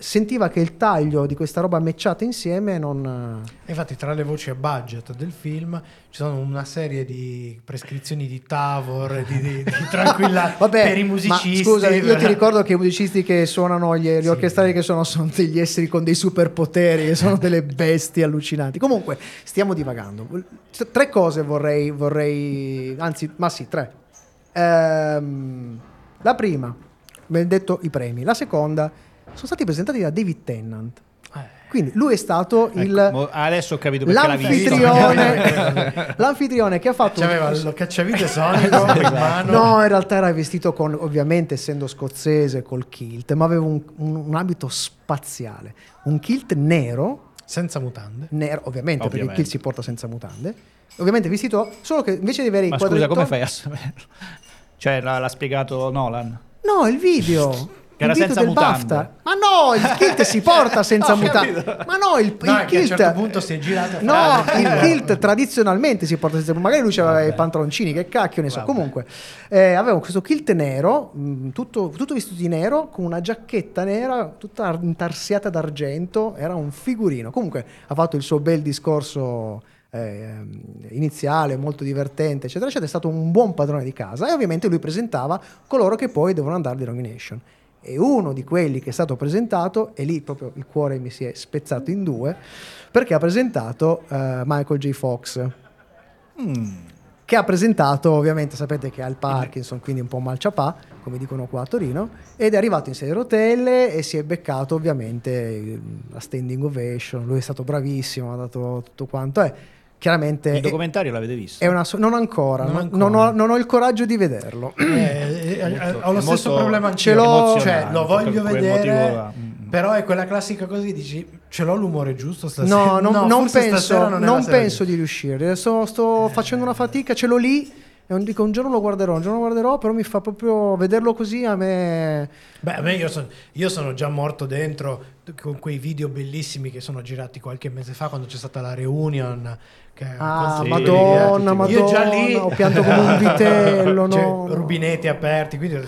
sentiva che il taglio di questa roba matchata insieme non...
Infatti, tra le voci a budget del film ci sono una serie di prescrizioni di Tavor, di, di, di tranquilla
Vabbè,
per i musicisti.
scusa, io ti ricordo che i musicisti che suonano, gli, gli
Sì.
orchestrali che sono, sono degli esseri con dei superpoteri, che sono delle bestie allucinanti. Comunque, stiamo divagando. Tre cose vorrei, vorrei anzi, ma sì, tre. Ehm, la prima, ben detto i premi. La seconda, sono stati presentati da David Tennant.
Eh.
Quindi lui è stato il...
Ecco, mo- adesso ho capito perché.
L'anfitrione, l'anfitrione che ha fatto
C'aveva il cacciavite sonico in mano.
No, in realtà era vestito con, ovviamente essendo scozzese, col kilt, ma aveva un, un- un abito spaziale. Un kilt nero,
Senza mutande.
nero ovviamente, perché il
Ovviamente.
kilt si porta senza mutande. Ovviamente vestito, solo che invece di avere
Ma
i
scusa,
quadrettoni...
come fai a saperlo? Cioè, l'ha, l'ha spiegato Nolan.
No, il video.
Che era senza
del
mutande.
BAFTA. Ma no, il kilt si porta senza mutande. Ma no, il,
No,
il
è che a un
kilt...
certo punto si è girato e
No,
fatto-
il kilt tradizionalmente si porta senza Magari lui aveva i pantaloncini, che cacchio ne so.
Vabbè.
Comunque, eh, aveva questo kilt nero, mh, tutto, tutto vestito di nero, con una giacchetta nera, tutta ar- intarsiata d'argento. Era un figurino. Comunque, ha fatto il suo bel discorso. eh, iniziale, molto divertente, eccetera, eccetera, è stato un buon padrone di casa e ovviamente lui presentava coloro che poi devono andare di nomination. E uno di quelli che è stato presentato, e lì proprio il cuore mi si è spezzato in due, perché ha presentato eh, Michael J. Fox, che ha presentato, ovviamente sapete che ha il Parkinson, quindi un po' malciapà, come dicono qua a Torino, ed è arrivato in sedia a rotelle e si è beccato ovviamente la standing ovation, lui è stato bravissimo, ha dato tutto quanto è. Chiaramente
Il
è,
documentario l'avete visto?
è una so- non ancora,
Non
non,
ancora.
non ho, non ho il coraggio di vederlo.
Eh, eh, eh,
Molto-
ho lo
è
stesso
molto
problema.
Ce l'ho-
cioè, lo voglio vedere.
Mm.
però è quella classica che dici, ce l'ho l'umore giusto stasera?
No, non, non
forse
penso,
non, è
non penso di riuscire. Sto, sto facendo una fatica, ce l'ho lì. E un, dico, un giorno lo guarderò, un giorno lo guarderò, però mi fa proprio vederlo così a me.
Beh, a me io, son- io sono già morto dentro con quei video bellissimi che sono girati qualche mese fa quando c'è stata la reunion. Che
Ah,
sì,
Madonna,
tutti-
Io già
Madonna,
lì
ho pianto come un vitello.
cioè,
no, no.
rubinetti aperti, quindi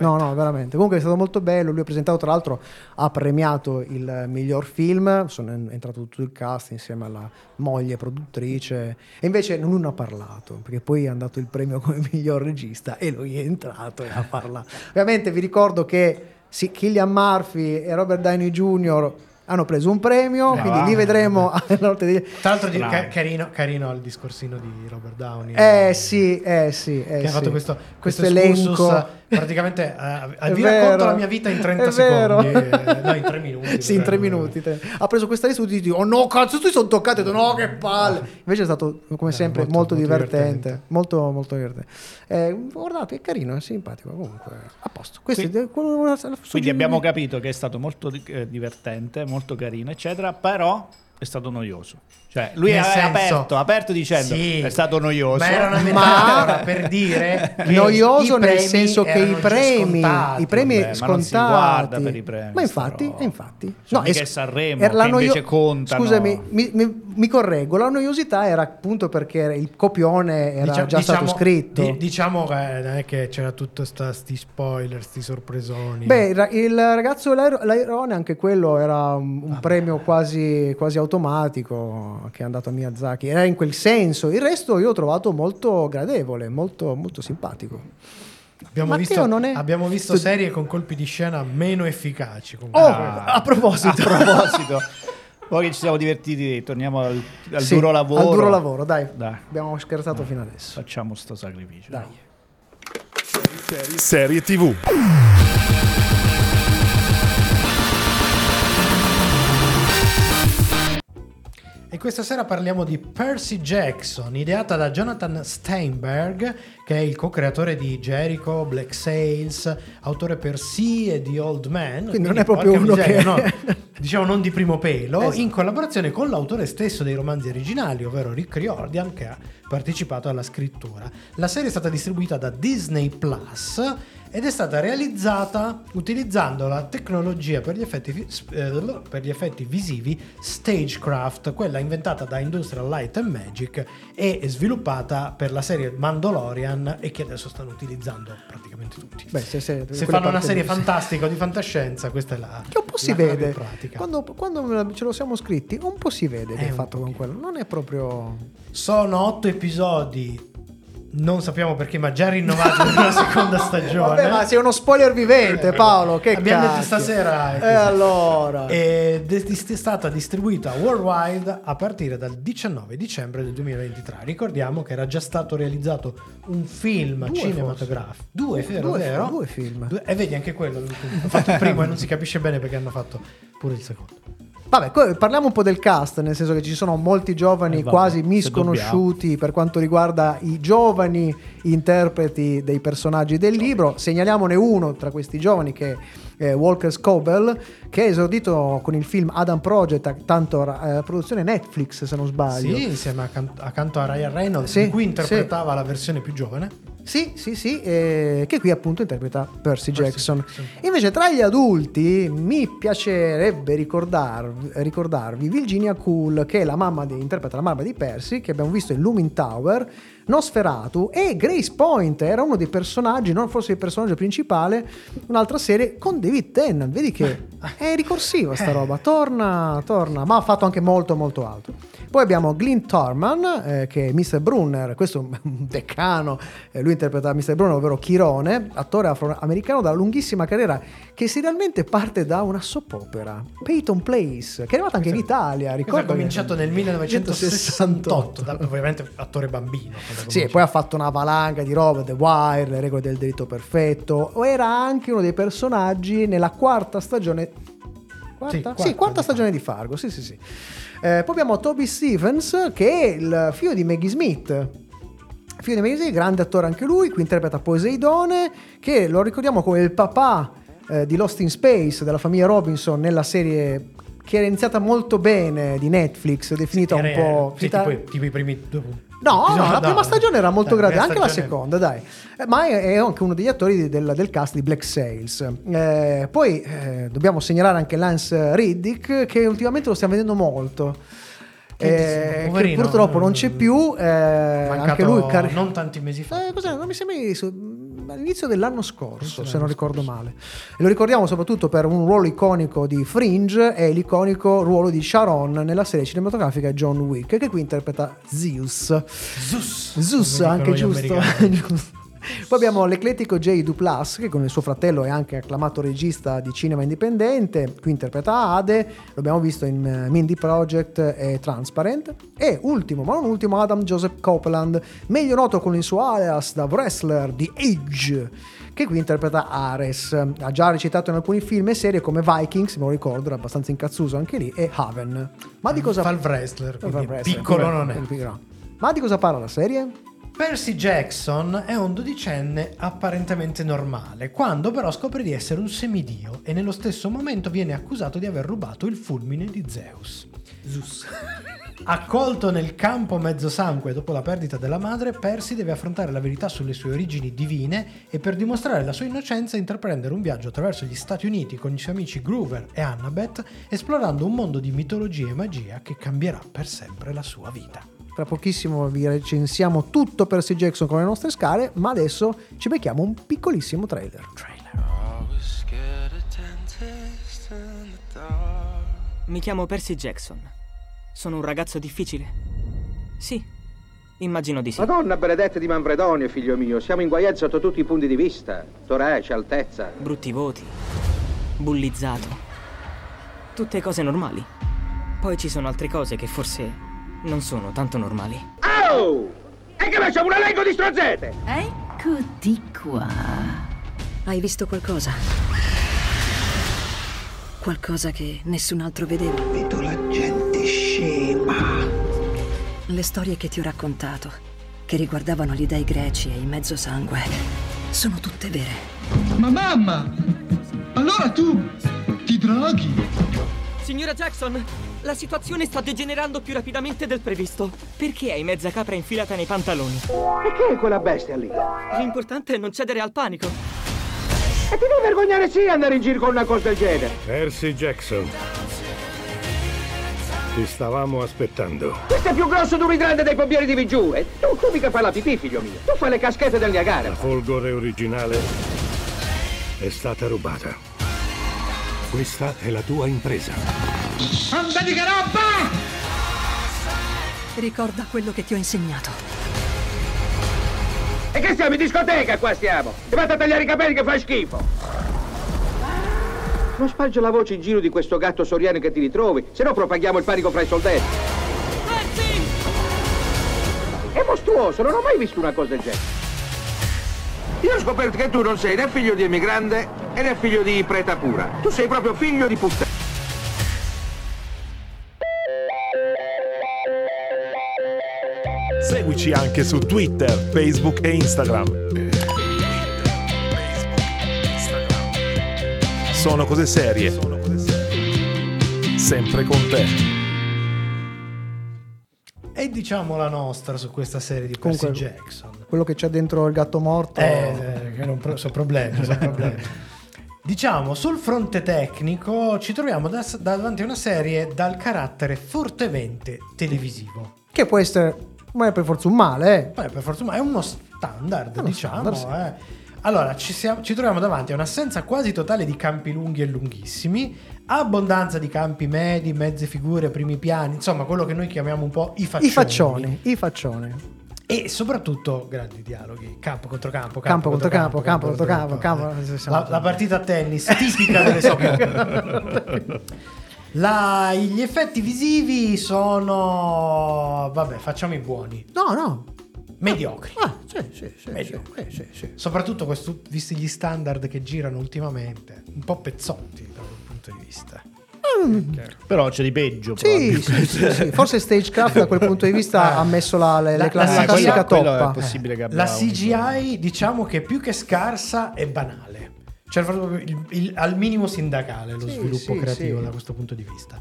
No, no, veramente. Comunque è stato molto bello. Lui ha presentato, tra l'altro, ha premiato il miglior film. Sono en- entrato tutto il cast insieme alla moglie produttrice. E invece non ha parlato, perché poi è andato il premio come miglior regista e lui è entrato e ha parlato. Ovviamente vi ricordo che sì, Killian Murphy e Robert Downey Jr. hanno preso un premio,
Eh,
quindi
va.
li vedremo alla notte di...
Tra l'altro di- ca- carino, carino il discorsino di Robert Downey.
Eh sì, eh sì, eh
che ha
sì.
fatto questo, questo,
questo
excursus
elenco.
Praticamente eh, vi
vero.
racconto la mia vita in 30
È vero.
secondi. eh, no, in 3 minuti.
Sì, in tre
dovremmo-
minuti. te. Ha preso questa lista e tutti dicono: Oh no, cazzo, tu sono toccato. Ho detto, No, che palle. Invece è stato, come
Eh,
sempre,
molto-
molto,
molto
divertente.
divertente.
Molto, molto divertente. Eh, guardate, è carino, è simpatico. Comunque, a posto. Questo
Quindi-
è quello-
Quindi abbiamo capito che è stato molto eh, divertente, molto carino, eccetera, però è stato noioso. Cioè, lui
Nel senso-
aperto, aperto dicendo
Sì,
è stato noioso.
Ma era una
Ma-
metafora per dire
noioso nel senso che i premi, i premi
Vabbè, ma
scontati.
i premi,
ma infatti, e infatti.
Sono
è
mica
sc-
Sanremo,
era
che invece
noio-
contano.
Scusami, mi, mi- mi correggo. La noiosità era appunto perché il copione era
Dicia-
già stato scritto.
di- diciamo che è che c'era tutto sta, sti spoiler, sti sorpresoni.
Beh, il ra- il ragazzo l'aer- l'airone, anche quello era un, un premio quasi, quasi automatico che è andato a Miyazaki. Era in quel senso. Il resto io ho trovato molto gradevole, molto, molto simpatico.
abbiamo, visto,
non è-
abbiamo visto serie con colpi di scena meno efficaci.
Oh,
comunque.
a proposito.
A proposito, poi che ci siamo divertiti, torniamo al, al
Sì,
duro lavoro.
Al duro lavoro, dai.
Dai.
Abbiamo scherzato fino adesso.
Facciamo sto sacrificio.
Dai.
Serie TV.
E questa sera parliamo di Percy Jackson, ideata da Jonathan Steinberg, che è il co-creatore di Jericho, Black Sails, autore per Sea e The Old Man.
Quindi non è proprio uno
miseria,
che-
no, diciamo non di primo pelo,
Esatto.
in collaborazione con l'autore stesso dei romanzi originali, ovvero Rick Riordan, che ha partecipato alla scrittura. La serie è stata distribuita da Disney Plus ed è stata realizzata utilizzando la tecnologia per gli effetti, eh, per gli effetti visivi Stagecraft, quella inventata da Industrial Light and Magic e sviluppata per la serie Mandalorian e che adesso stanno utilizzando praticamente tutti.
Beh, se, se-
Se fanno una serie fantastica o di fantascienza, questa è la
Che un po' si vede. Quando, quando ce lo siamo scritti, un po' si vede che è fatto con quello. Non è proprio.
Sono otto episodi, non sappiamo perché, ma già rinnovati per una seconda stagione.
Vabbè, ma sei uno spoiler vivente, Paolo. Che
Abbiamo detto
cacchio.
stasera. è
E
così.
allora.
È stata distribuita worldwide a partire dal 19 dicembre del 2023. Ricordiamo che era già stato realizzato un film
Due,
cinematografico. Due, vero,
Due-
vero?
due film.
Due- e vedi anche quello. Hanno fatto il primo e non si capisce bene perché hanno fatto pure il secondo.
Vabbè, parliamo un po' del cast, nel senso che ci sono molti giovani
Eh, vabbè,
quasi misconosciuti per quanto riguarda i giovani interpreti dei personaggi del libro. Segnaliamone uno tra questi giovani che è Walker Scobell, che è esordito con il film Adam Project, tanto eh, produzione Netflix se non sbaglio.
Sì, insieme accan- accanto a Ryan Reynolds,
Sì,
di cui interpretava la versione più giovane.
Sì, sì, sì, eh, che qui appunto interpreta Percy,
Percy
Jackson.
Jackson.
Invece tra gli adulti mi piacerebbe ricordarvi, ricordarvi Virginia Cool, che è la mamma di, interpreta la mamma di Percy, che abbiamo visto in Looming Tower, Nosferatu e Grace Point, era uno dei personaggi, non forse il personaggio principale, un'altra serie con David Tennant, vedi che è ricorsiva sta roba, torna, torna, ma ha fatto anche molto molto altro. Poi abbiamo Glyn Thorman, eh, che è Mr. Brunner, questo è un decano, eh, lui interpreta Mr. Brunner, ovvero Chirone, attore afroamericano dalla lunghissima carriera, che serialmente parte da una soap opera, Peyton Place, che è arrivata anche in Italia, ricordo.
ha cominciato nel 1968, da- ovviamente attore bambino.
Sì, poi ha fatto una valanga di roba, The Wire, Le regole del delitto perfetto, o era anche uno dei personaggi nella quarta stagione... Quarta?
Sì,
Sì,
quarta
quarta,
di
stagione di Fargo, sì sì sì. Eh, poi abbiamo Toby Stevens, che è il figlio di Maggie Smith. Figlio di Maggie Smith, grande attore anche lui, qui interpreta Poseidone, che lo ricordiamo come il papà eh, di Lost in Space, della famiglia Robinson, nella serie che era iniziata molto bene di Netflix, definita un
Era-
po'...
sì, tipo, tipo i primi.
No, no, la prima stagione era molto grande, anche la seconda, dai. Eh, ma è, è anche uno degli attori del, del cast di Black Sails. Eh, poi eh, dobbiamo segnalare anche Lance Riddick, che ultimamente lo stiamo vedendo molto.
Che
Eh, che purtroppo non c'è più. eh,
Mancato
anche lui car-
non tanti mesi fa.
eh, cos'è? Non mi sembra su- all'inizio dell'anno scorso, se non ricordo male. E lo ricordiamo soprattutto per un ruolo iconico di Fringe e l'iconico ruolo di Sharon nella serie cinematografica John Wick, che qui interpreta Zeus.
Zeus.
Zeus anche giusto. Giusto. Poi abbiamo l'ecletico J. Duplas, che con il suo fratello è anche acclamato regista di cinema indipendente. Qui interpreta Ade, lo abbiamo visto in eh, Mindy Project e Transparent. E ultimo, ma non ultimo, Adam Joseph Copeland, meglio noto con il suo alias da wrestler di Age, che qui interpreta Ares. Ha già recitato in alcuni film e serie come Vikings, me lo ricordo, era abbastanza incazzuso anche lì, e Haven. Ma di cosa
Fa il wrestler,
Fa il wrestler,
piccolo non è.
Ma di cosa parla la serie?
Percy Jackson è un dodicenne apparentemente normale, quando però scopre di essere un semidio e nello stesso momento viene accusato di aver rubato il fulmine di Zeus. Zeus. Accolto nel campo mezzo sangue dopo la perdita della madre, Percy deve affrontare la verità sulle sue origini divine e per dimostrare la sua innocenza intraprendere un viaggio attraverso gli Stati Uniti con i suoi amici Groover e Annabeth, esplorando un mondo di mitologia e magia che cambierà per sempre la sua vita.
Tra pochissimo vi recensiamo tutto Percy Jackson con le nostre scale, ma adesso ci becchiamo un piccolissimo trailer.
Mi chiamo Percy Jackson. Sono un ragazzo difficile? Sì, immagino di sì.
Madonna benedetta di Manfredonia, figlio mio, siamo inguaiati sotto tutti i punti di vista. Torace, altezza.
Brutti voti, bullizzato. Tutte cose normali. Poi ci sono altre cose che forse non sono tanto normali.
Oh! E che facciamo un elenco di strozzete?
Eccoti qua. Hai visto qualcosa? Qualcosa che nessun altro vedeva?
Vedo la gente scema.
Le storie che ti ho raccontato, che riguardavano gli dei greci e il mezzo sangue, sono tutte vere.
Ma mamma! Allora tu ti droghi?
Signora Jackson, la situazione sta degenerando più rapidamente del previsto. Perché hai mezza capra infilata nei pantaloni?
E che è quella bestia lì?
L'importante è non cedere al panico.
E ti devi vergognare sì andare in giro con una cosa del genere.
Percy Jackson. Ti stavamo aspettando.
Questo è più grosso di un idrante dei pompieri di Vigiù. E tu, tu mica fai la pipì, figlio mio. Tu fai le caschette del Niagara.
La folgore originale è stata rubata. Questa è la tua impresa.
Andati che roba!
Ricorda quello che ti ho insegnato.
E che stiamo in discoteca qua stiamo? Ti vatti a tagliare i capelli che fai schifo. Non spargio la voce in giro di questo gatto soriano che ti ritrovi, se no propaghiamo il panico fra i soldati. È mostruoso, non ho mai visto una cosa del genere. Io ho scoperto che tu non sei né figlio di emigrante né figlio di preta pura. Tu sei proprio figlio di puttana.
Seguici anche su Twitter, Facebook e Instagram. Sono cose serie. Sempre con te.
E diciamo la nostra su questa serie di Percy
Comunque-
Jackson.
Quello che c'è dentro il gatto morto.
Eh, che non pro- sono problemi, sono problemi. Diciamo, sul fronte tecnico ci troviamo da- davanti a una serie dal carattere fortemente televisivo.
Che può essere, ma è per forza un male, eh.
Poi per forza, ma è uno standard,
È uno
diciamo.
standard,
eh. Allora, ci, siamo- ci troviamo davanti a un'assenza quasi totale di campi lunghi e lunghissimi, abbondanza di campi medi, mezze figure, primi piani, insomma, quello che noi chiamiamo un po' i faccioni.
I faccioni, i faccioni.
E soprattutto grandi dialoghi, campo contro campo,
Campo contro campo, campo contro campo, campo-
La, la partita a tennis tipica delle soap. La- gli effetti visivi sono, vabbè, facciamo i buoni,
No, no.
mediocri.
Ah, sì, sì, sì.
Mediocri.
sì, sì, sì.
Soprattutto questo, visti gli standard che girano ultimamente, un po' pezzotti da quel punto di vista.
Però c'è di peggio.
Sì, sì, sì, sì. Forse Stagecraft da quel punto di vista ha messo la, le, le
La-
classi-
la-
la classica toppa.
è possibile che abbia
La
un-
CGI diciamo che più che scarsa è banale. Cioè proprio il- il- al minimo sindacale lo
Sì,
sviluppo
sì,
creativo
sì.
da questo punto di vista.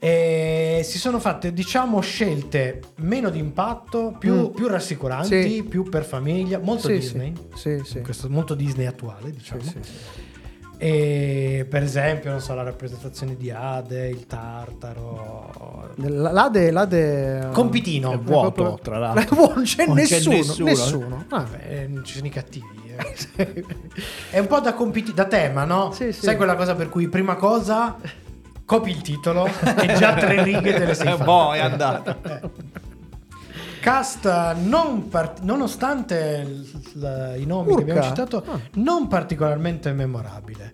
E si sono fatte diciamo scelte meno di impatto, più,
Mm.
più rassicuranti,
Sì.
più per famiglia, molto
Sì,
Disney.
Sì, sì.
Questo, molto Disney attuale, diciamo. E per esempio, non so, la rappresentazione di Ade, il tartaro.
L'Ade, l'Ade
Compitino.
È vuoto,
proprio-
tra l'altro.
Non c'è
Non c'è
nessuno.
nessuno.
nessuno. Ah,
Vabbè, non ci sono i cattivi. eh. È un po' da, compiti- da tema, no?
Sì, sì.
Sai quella cosa per cui prima cosa copi il titolo e già tre righe te le sei fatte.
Boh, è andata.
Eh. Cast non part- nonostante l- l- i nomi che abbiamo
Urca.
citato,
Ah.
non particolarmente memorabile.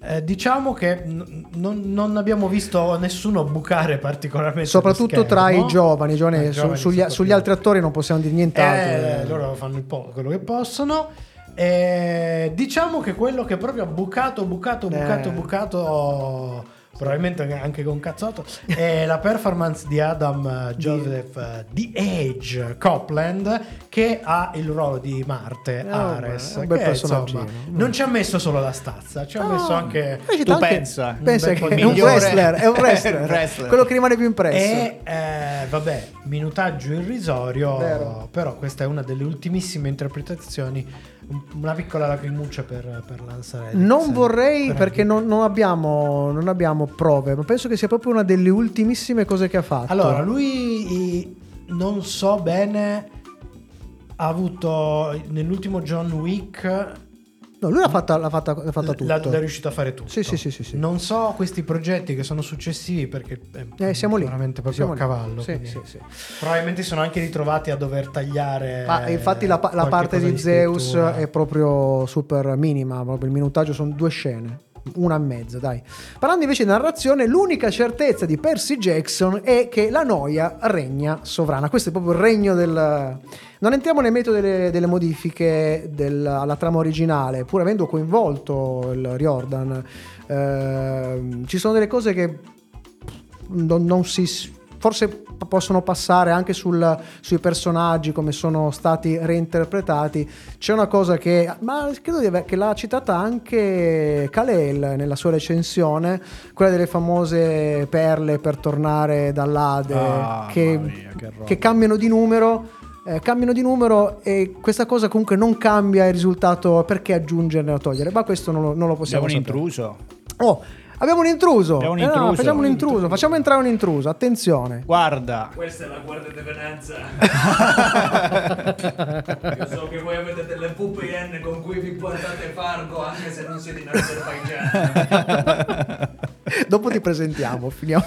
Eh, diciamo che n- non, non abbiamo visto nessuno bucare particolarmente.
Soprattutto tra i giovani, i giovani,
i
su-
giovani
sugli,
soprattutto.
sugli altri attori non possiamo dire nient'altro.
Eh, loro fanno po' quello che possono. Eh, diciamo che quello che proprio ha bucato, bucato, bucato,
Eh.
bucato, probabilmente anche con cazzotto, è la performance di Adam eh, Joseph eh, The Age Copland che ha il ruolo di Marte
Eh,
Ares.
bel
che, insomma, non ci ha messo solo la stazza, ci ha
No,
messo anche...
Tu pensa?
pensa che è
di
un wrestler, è un wrestler,
wrestler.
quello che rimane più impresso.
E eh, vabbè, minutaggio irrisorio,
Vero.
però questa è una delle ultimissime interpretazioni, un- una piccola lacrimuccia per, per Lansarelli.
Non vorrei
Per-
perché non, non abbiamo, non abbiamo prove, ma penso che sia proprio una delle ultimissime cose che ha fatto.
Allora, lui non so bene, ha avuto nell'ultimo John Wick...
No, lui l'ha fatta, l'ha fatta, l'ha fatta tutto.
L'ha, l'ha riuscito a fare tutto.
Sì, sì, sì, sì, sì.
Non so questi progetti che sono successivi perché
Eh, siamo lì.
veramente proprio
Siamo
a cavallo.
Sì, sì, sì.
Probabilmente sono anche ritrovati a dover tagliare.
Ma infatti la, la parte
cosa
di Zeus è proprio super minima, proprio il minutaggio sono due scene. Una e mezza, dai. Parlando invece di narrazione, l'unica certezza di Percy Jackson è che la noia regna sovrana. Questo è proprio il regno del. Non entriamo nel metodo delle, delle modifiche del- alla trama originale, pur avendo coinvolto il Riordan. ehm, ci sono delle cose che non, non si forse p- possono passare anche sul- sui personaggi come sono stati reinterpretati. C'è una cosa che ma credo di aver- che l'ha citata anche Kalel nella sua recensione quella delle famose perle per tornare dall'Ade
Ah,
che,
mia, che
che cambiano di numero eh, cambiano di numero e questa cosa comunque non cambia il risultato perché aggiungerne o togliere? Ma questo non lo, non lo possiamo
Abbiamo un
sapere.
intruso.
oh abbiamo un intruso,
Abbiamo un
Eh no,
intruso.
facciamo un intruso facciamo entrare un intruso attenzione
Guarda,
Questa è la guardia di Venezia. Io so che voi avete delle VPN con cui vi guardate Fargo anche se non siete in Azerbaijan.
Dopo ti presentiamo, finiamo.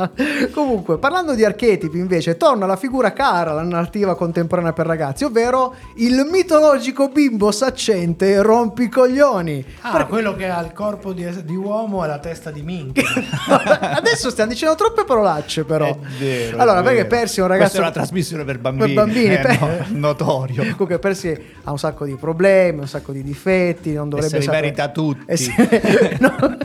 Comunque, parlando di archetipi, invece, torna la figura cara, la narrativa contemporanea per ragazzi, ovvero il mitologico bimbo saccente rompicoglioni.
Ah, quello che ha il corpo di, di uomo e la testa di minchia.
Adesso stiamo dicendo troppe parolacce, però.
È vero, è
allora, perché
vero.
Percy è un
Questa
ragazzo.
è una trasmissione per bambini,
Per bambini,
eh,
per-
no, notorio.
Comunque, Percy ha un sacco di problemi, un sacco di difetti, non dovrebbe
se li
sapere-
merita tutti.
Eh sì, no,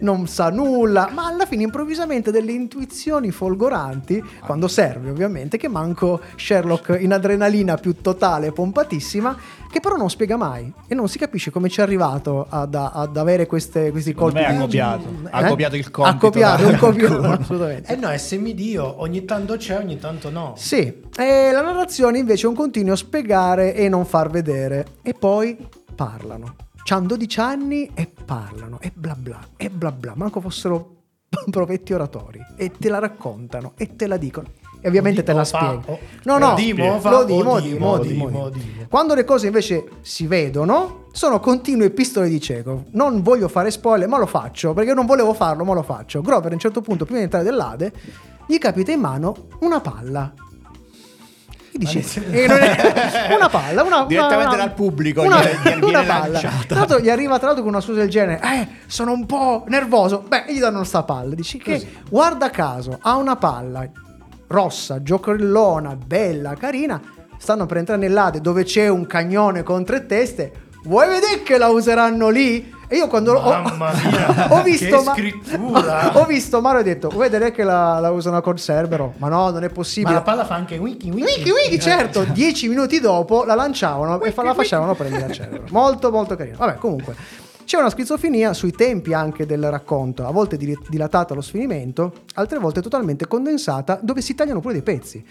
non sa nulla, ma alla fine improvvisamente delle intuizioni folgoranti, quando serve ovviamente, che manco Sherlock in adrenalina più totale, pompatissima, che però non spiega mai e non si capisce come ci è arrivato ad, ad avere queste, questi colpi.
me ha copiato. Ha
Eh?
copiato il compito
Ha copiato, un copione, assolutamente.
Eh no, è semidio, ogni tanto c'è, ogni tanto no.
Sì, e la narrazione invece è un continuo spiegare e non far vedere. E poi parlano. C'hanno 12 anni e parlano, e bla bla, e bla bla, manco fossero provetti oratori. E te la raccontano, e te la dicono. E ovviamente te la spiego. No, no,
dimo, fa-
lo dimo,
dimo.
dimo. Quando le cose invece si vedono, sono continue pistole di cieco. Non voglio fare spoiler, ma lo faccio, perché non volevo farlo, ma lo faccio. Grover a un certo punto, prima di entrare dell'Ade, gli capita in mano una palla. E dici, e non è- una palla, una,
Direttamente
una-
dal pubblico
una,
gli-
una palla.
lanciata.
Tra l'altro gli arriva tra l'altro con una scusa del genere, eh, sono un po' nervoso. Beh, gli danno sta palla. Dici che, guarda caso, ha una palla rossa, giocherellona, bella, carina. Stanno per entrare nell'Ade dove c'è un cagnone con tre teste. Vuoi vedere che la useranno lì? E io quando ho-
Mamma mia,
ho visto
che
Ma-
scrittura.
ho visto Mario e ho detto vuoi vedere che la, la usano con Cerbero ma no non è
Ma
possibile
la palla fa anche wiki wiki.
Wiki wiki certo dieci minuti dopo la lanciavano e fa- la facevano prendere a Cerbero molto molto carino vabbè comunque c'è una schizofrenia sui tempi anche del racconto, a volte dil- dilatata allo sfinimento, altre volte totalmente condensata, dove si tagliano pure dei pezzi.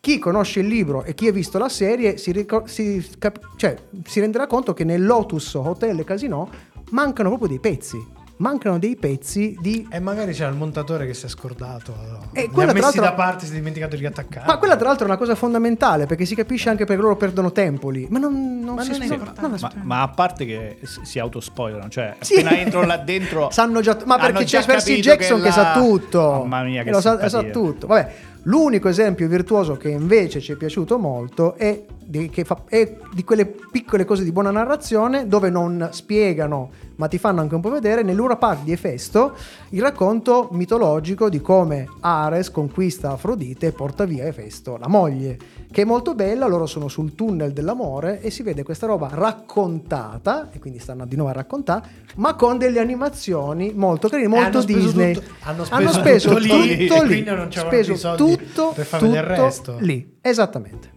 Chi conosce il libro e chi ha visto la serie si, ricor- si cap- cioè, si renderà conto che nel Lotus Hotel e Casino mancano proprio dei pezzi. Mancano dei pezzi di
E magari c'era il montatore che si è scordato.
E
Li
quella,
ha
tra
messi da parte, si è dimenticato di riattaccare.
Ma quella tra l'altro è una cosa fondamentale perché si capisce anche perché loro perdono tempo lì. Ma non, non
Ma
si
non è
spiega-
importante.
Ma, ma a parte che si autospoilerano, cioè
Sì.
appena entro là dentro
Sanno già, ma perché
già
c'è Percy Jackson che,
che
sa
la-
tutto.
Mamma mia, che
E lo sa, sa tutto. Vabbè, L'unico esempio virtuoso che invece ci è piaciuto molto è di, fa- è di quelle piccole cose di buona narrazione dove non spiegano ma ti fanno anche un po' vedere nell'Ura Park di Efesto il racconto mitologico di come Ares conquista Afrodite e porta via Efesto, la moglie, che è molto bella, loro sono sul tunnel dell'amore e si vede questa roba raccontata, e quindi stanno di nuovo a raccontare, ma con delle animazioni molto carine,
E
molto
hanno speso
Disney.
tutto- hanno
hanno
speso
speso
tutto
tutto
lì,
lì,
quindi non c'avevano
speso
soldi
tutto,
per far vedere il
tutto
resto.
lì, esattamente.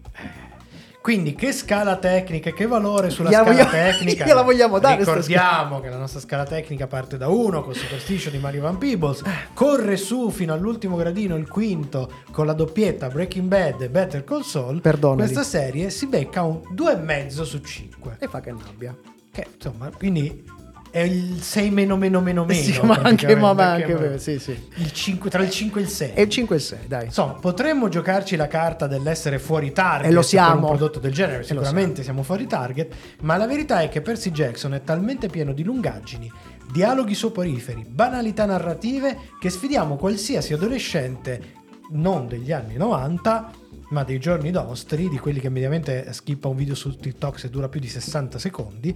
Quindi che scala tecnica, che valore sulla
Gliela
scala
vogliamo-
tecnica?
gliela vogliamo dare
Ricordiamo che la nostra scala tecnica parte da 1 con Superstition di Mario Van Peebles, corre su fino all'ultimo gradino, il quinto, con la doppietta Breaking Bad e Better Call Saul.
Perdonali.
Questa serie si becca un 2,5 su 5.
E fa che nabbia.
Che insomma, quindi è il 6 meno meno meno meno.
Sì, ma anche, ma ma anche,
perché-
sì, sì.
il 5, tra il 5 e il 6.
E il 5 e il 6, dai.
Insomma, potremmo giocarci la carta dell'essere fuori target
E lo
per
siamo.
un prodotto del genere, sicuramente siamo fuori target, ma la verità è che Percy Jackson è talmente pieno di lungaggini, dialoghi soporiferi, banalità narrative che sfidiamo qualsiasi adolescente non degli anni 90 ma dei giorni nostri, di quelli che mediamente skippa un video su TikTok se dura più di 60 secondi,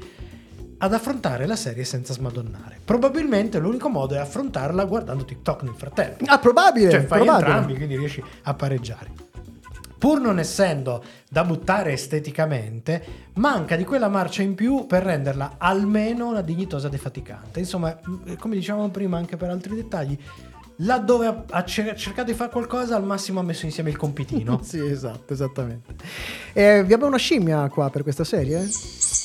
ad affrontare la serie senza smadonnare. Probabilmente l'unico modo è affrontarla guardando TikTok nel frattempo.
Ah, probabile,
Cioè fai
probabile.
entrambi, quindi riesci a pareggiare. Pur non essendo da buttare esteticamente, manca di quella marcia in più per renderla almeno una dignitosa defaticante. Insomma, come dicevamo prima anche per altri dettagli, laddove ha, ha cer- cercato di fare qualcosa, al massimo ha messo insieme il compitino.
sì, esatto, esattamente. Eh, vi abbiamo una scimmia qua per questa serie?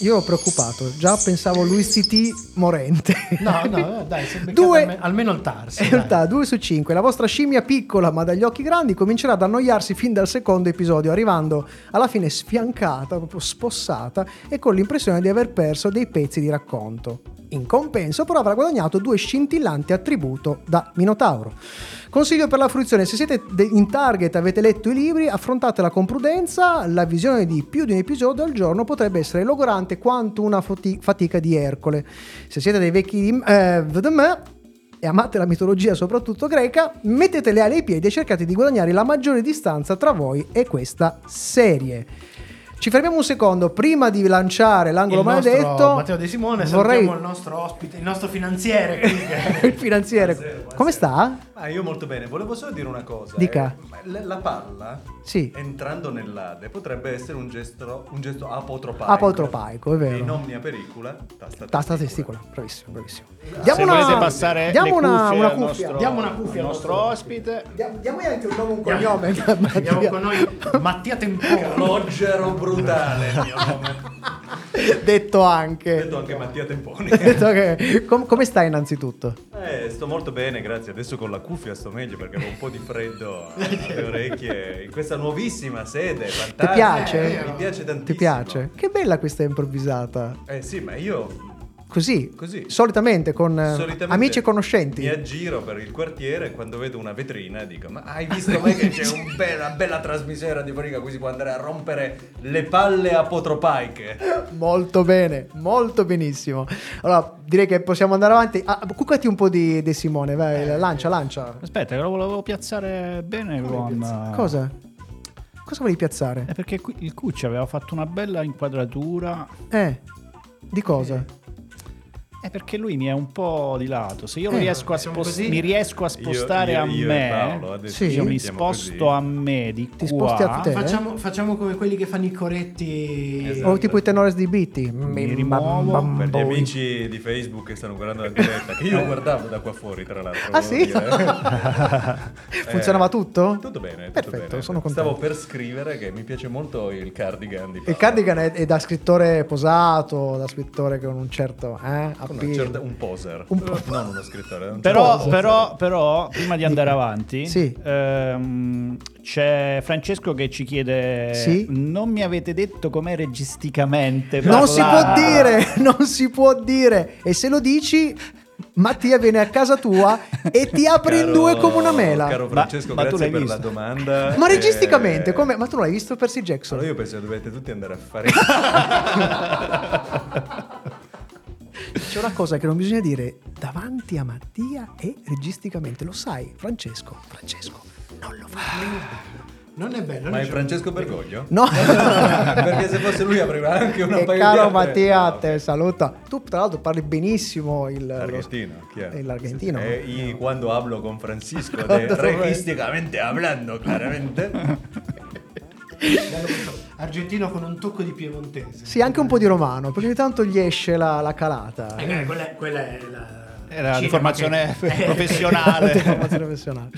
Io ero preoccupato, già pensavo Luis CT morente.
No, no, dai, è beccato
Due-
alme- almeno il tarsi.
In
dai.
realtà 2 su 5, la vostra scimmia piccola ma dagli occhi grandi comincerà ad annoiarsi fin dal secondo episodio, arrivando alla fine sfiancata, proprio spossata e con l'impressione di aver perso dei pezzi di racconto. In compenso però avrà guadagnato due scintillanti attributo da Minotauro. Consiglio per la fruizione, se siete in target avete letto i libri, affrontatela con prudenza, la visione di più di un episodio al giorno potrebbe essere logorante quanto una fatica di Ercole. Se siete dei vecchi eh, e amate la mitologia soprattutto greca, mettete le ali ai piedi e cercate di guadagnare la maggiore distanza tra voi e questa serie. Ci fermiamo un secondo prima di lanciare l'angolo
il
maledetto.
Matteo De Simone,
vorrei
salutiamo il nostro ospite, il nostro finanziere
il finanziere. Come sta?
Ah, io molto bene, volevo solo dire una cosa.
Dica.
eh. La, la palla,
Sì.
entrando nell'Ade, potrebbe essere un gesto, un gesto apotropaico.
Apotropaico, è vero.
In omnia pericola, tasta
Tasta testicola, bravissimo, bravissimo.
Se volete passare
diamo
le
una, una cuffia.
nostro,
Diamo una cuffia
al nostro
nostro
ospite.
Diamo, diamogli anche un nome e un cognome.
Abbiamo con noi Mattia Tempone.
Logero brutale, il mio nome.
Detto anche.
Detto anche Mattia Temponi.
Detto che- com- come stai innanzitutto?
Eh, sto molto bene, grazie. Adesso con la cuffia sto meglio perché avevo un po' di freddo alle orecchie in questa nuovissima sede.
Ti
Fantastica.
piace?
Mi piace tantissimo.
Ti piace? Che bella questa improvvisata.
Eh sì, ma io
Così,
Così.
solitamente con eh,
Solitamente
amici e conoscenti.
Mi aggiro per il quartiere e quando vedo una vetrina dico: Ma hai visto mai che c'è un be- una bella trasmissione radiofonica si può andare a rompere le palle apotropaiche?
Molto bene, molto benissimo. Allora, direi che possiamo andare avanti. Ah, cuccati un po' di, di Simone, vai, lancia, lancia.
Aspetta, che lo volevo piazzare bene con...
Cosa? Cosa volevi piazzare?
È perché qui- il Cucci aveva fatto una bella inquadratura.
Eh, di cosa?
È perché lui mi è un po' di lato. Se io
Eh,
riesco a
siamo
spos-
così?
mi riesco a spostare
io-
a
io e
me,
Paolo
Sì.
io mi sposto
così.
a me di
Ti
qua.
sposti a te?
Facciamo, facciamo come quelli che fanno i coretti.
Esatto.
O tipo i tenores di Bitti.
Mi rimuovo.
Bam, bam,
Per gli amici di Facebook che stanno guardando la diretta, che io guardavo da qua fuori, tra l'altro.
Ah, sì?
dire.
Funzionava
Eh,
tutto?
Tutto bene, tutto
Perfetto,
bene.
sono contento.
Stavo per scrivere che mi piace molto il cardigan di
Il cardigan è, è da scrittore posato, da scrittore con un certo eh,
una
appeal.
certa- un poser.
Un po'.
Non uno scrittore. un
Però,
certo
però, però, prima di andare avanti,
Sì.
ehm, c'è Francesco che ci chiede:
Sì.
Non mi avete detto com'è registicamente?
Non si può
parlare?"
dire, non si può dire. E se lo dici, Mattia viene a casa tua e ti apre in
Caro-
due come una mela.
Caro
Ma-
Francesco,
ma tu
grazie
l'hai
per
visto?
la domanda.
Ma
Eh,
registicamente, come? Ma tu non l'hai visto Percy Jackson?
Allora io penso che dovete tutti andare a fare.
C'è una cosa che non bisogna dire davanti a Mattia e registicamente. Lo sai, Francesco. Francesco.
Non lo fa. Non è bello.
Ma è Francesco Bergoglio?
No.
Perché se fosse lui apriva anche una
E
paio di
caro Mattia, te saluta. Tu tra l'altro parli benissimo il
Argentino,
lo-
chiaro.
l'argentino.
Eh, y cuando hablo con Francisco, de,
Quando-
registicamente hablando, claramente.
Argentino con un tocco di piemontese.
Sì, anche un po' di romano, perché ogni tanto gli esce la, la calata.
Eh, quella, quella è la.
Era di formazione
che-
professionale.
Di formazione professionale.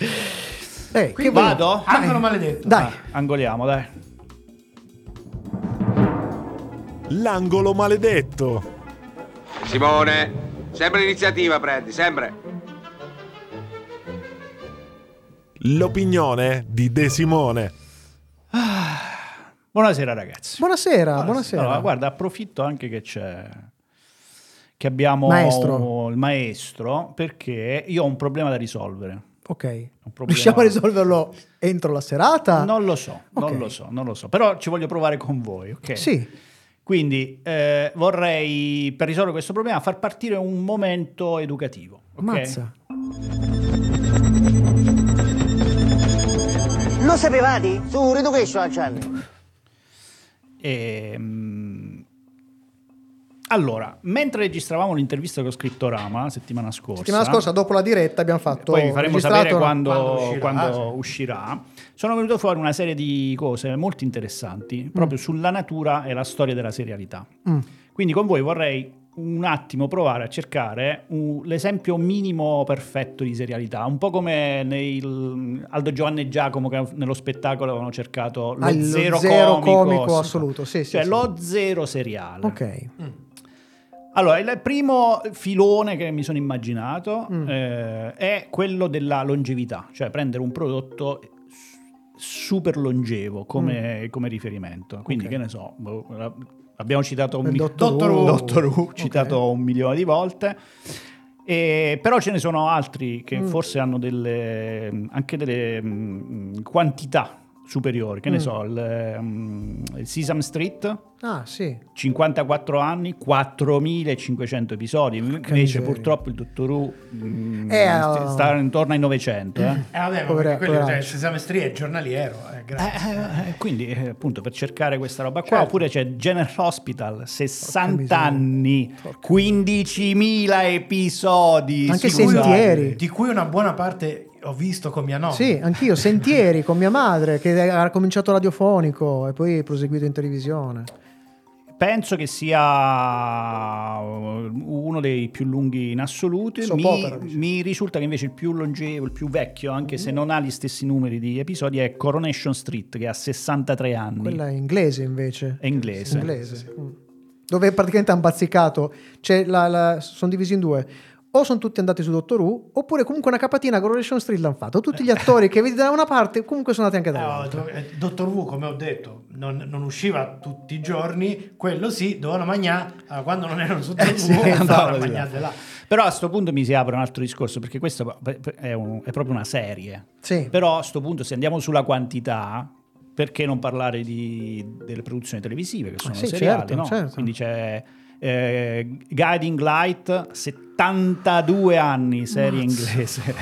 Eh,
Quindi?
Vado?
Angolo maledetto.
Dai.
Ah, angoliamo, dai.
L'angolo maledetto.
Simone, sempre l'iniziativa prendi, sempre.
L'opinione di De Simone.
Buonasera ragazzi.
Buonasera, buonasera.
Allora, guarda, approfitto anche che c'è che abbiamo
Maestro.
il maestro perché io ho un problema da risolvere.
Ok.
Problema-
Riusciamo a risolverlo entro la serata?
Non lo so,
Ok.
non lo so, non lo so, però ci voglio provare con voi, ok?
Sì.
Quindi eh, vorrei, per risolvere questo problema, far partire un momento educativo. ok?
Mazza.
Lo sapevate? Su Reducation Channel.
Ehm, allora, mentre registravamo l'intervista con Scrittorama la settimana scorsa,
Settimana scorsa, dopo la diretta, abbiamo fatto.
poi vi faremo sapere quando,
quando uscirà,
quando
sì.
uscirà, sono venute fuori una serie di cose molto interessanti proprio sulla natura e la storia della serialità.
Mm.
Quindi con voi vorrei un attimo provare a cercare un- l'esempio minimo perfetto di serialità, un po' come nei Aldo Giovanni e Giacomo che nello spettacolo avevano cercato lo
Ah, il
zero,
zero
comico,
comico
sì.
assoluto, sì, sì,
cioè
sì.
lo zero seriale.
Ok.
Allora, il primo filone che mi sono immaginato
Mm.
eh, è quello della longevità, cioè prendere un prodotto super longevo come, come riferimento. Quindi,
Mm. Ok.
che ne so, boh, abbiamo citato un
Il
mi-
Dottor
Dottor
Who.
Dottor Who,
Ok.
citato un milione di volte. E- però ce ne sono altri che
Mm.
forse hanno delle, anche delle mm, quantità superiori, che ne
Mm.
so, il, mm, il Sesame Street,
Ah, sì.
54 anni, 4500 episodi. Invece,
miseria.
purtroppo il Dottor Who mm,
Eh,
st-
oh.
sta intorno ai 900. eh.
Eh, vabbè,
Povera-
perché quello, cioè, il Sesame Street è giornaliero. eh, grazie.
Eh, quindi, eh, appunto, per cercare questa roba qua,
Certo.
oppure c'è General Hospital, 60
miseria.
anni, 15.000 episodi.
Anche. Sentieri.
Di cui una buona parte ho visto con mia nonna.
Sì, anch'io. Sentieri con mia madre che ha cominciato radiofonico e poi proseguito in televisione.
Penso che sia uh, uno dei più lunghi in assoluto.
Soap
Mi,
opera,
mi risulta che invece il più longevo, il più vecchio, anche se non ha gli stessi numeri di episodi, è Coronation Street, che ha 63 anni.
Quella è inglese invece.
È inglese.
Inglese. Mm. Dove praticamente hanno bazzicato. La- la- sono divisi in due. O sono tutti andati su Doctor Who, oppure comunque una capatina con Coronation Street l'hanno fatto. Tutti gli attori che vedi da una parte, comunque sono andati anche
Eh,
dall'altra.
oh, eh, Dottor Who, come ho detto, non, non usciva tutti i giorni, quello sì, dovevano mangiare, allora, quando non erano su Dottor
Eh, sì,
Who,
andavano
andavano a
di là.
mangiare là.
Però a questo punto mi si apre un altro discorso, perché questo è, un- è proprio una serie.
Sì.
Però a questo punto, se andiamo sulla quantità, perché non parlare di- delle produzioni televisive, che sono
sì,
seriali,
certo,
no?
certo.
Quindi c'è eh, Guiding Light, 72 anni, serie inglese.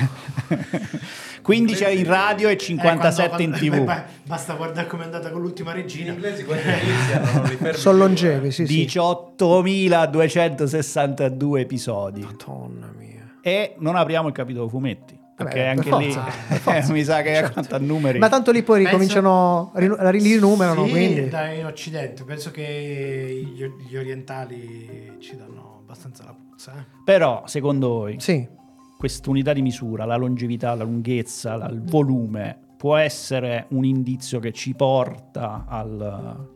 15 in radio e 57
Eh,
in
quando-
tv.
beh, basta guardare come è andata con l'ultima regina.
Gli inglesi quando iniziano non li fermi
Sono longevi, sì, sì.
18.262 episodi.
Madonna mia.
E non apriamo il capitolo fumetti. Perché
Vabbè,
anche
per
lì eh, mi sa che
Certo.
quanto a numeri.
Ma tanto lì poi
Penso-
ricominciano, rinumerano,
Sì,
quindi...
da in Occidente, penso che gli, gli orientali ci danno abbastanza la puzza. eh.
Però, secondo voi,
Sì.
quest'unità di misura, la longevità, la lunghezza, la- il volume, può essere un indizio che ci porta al-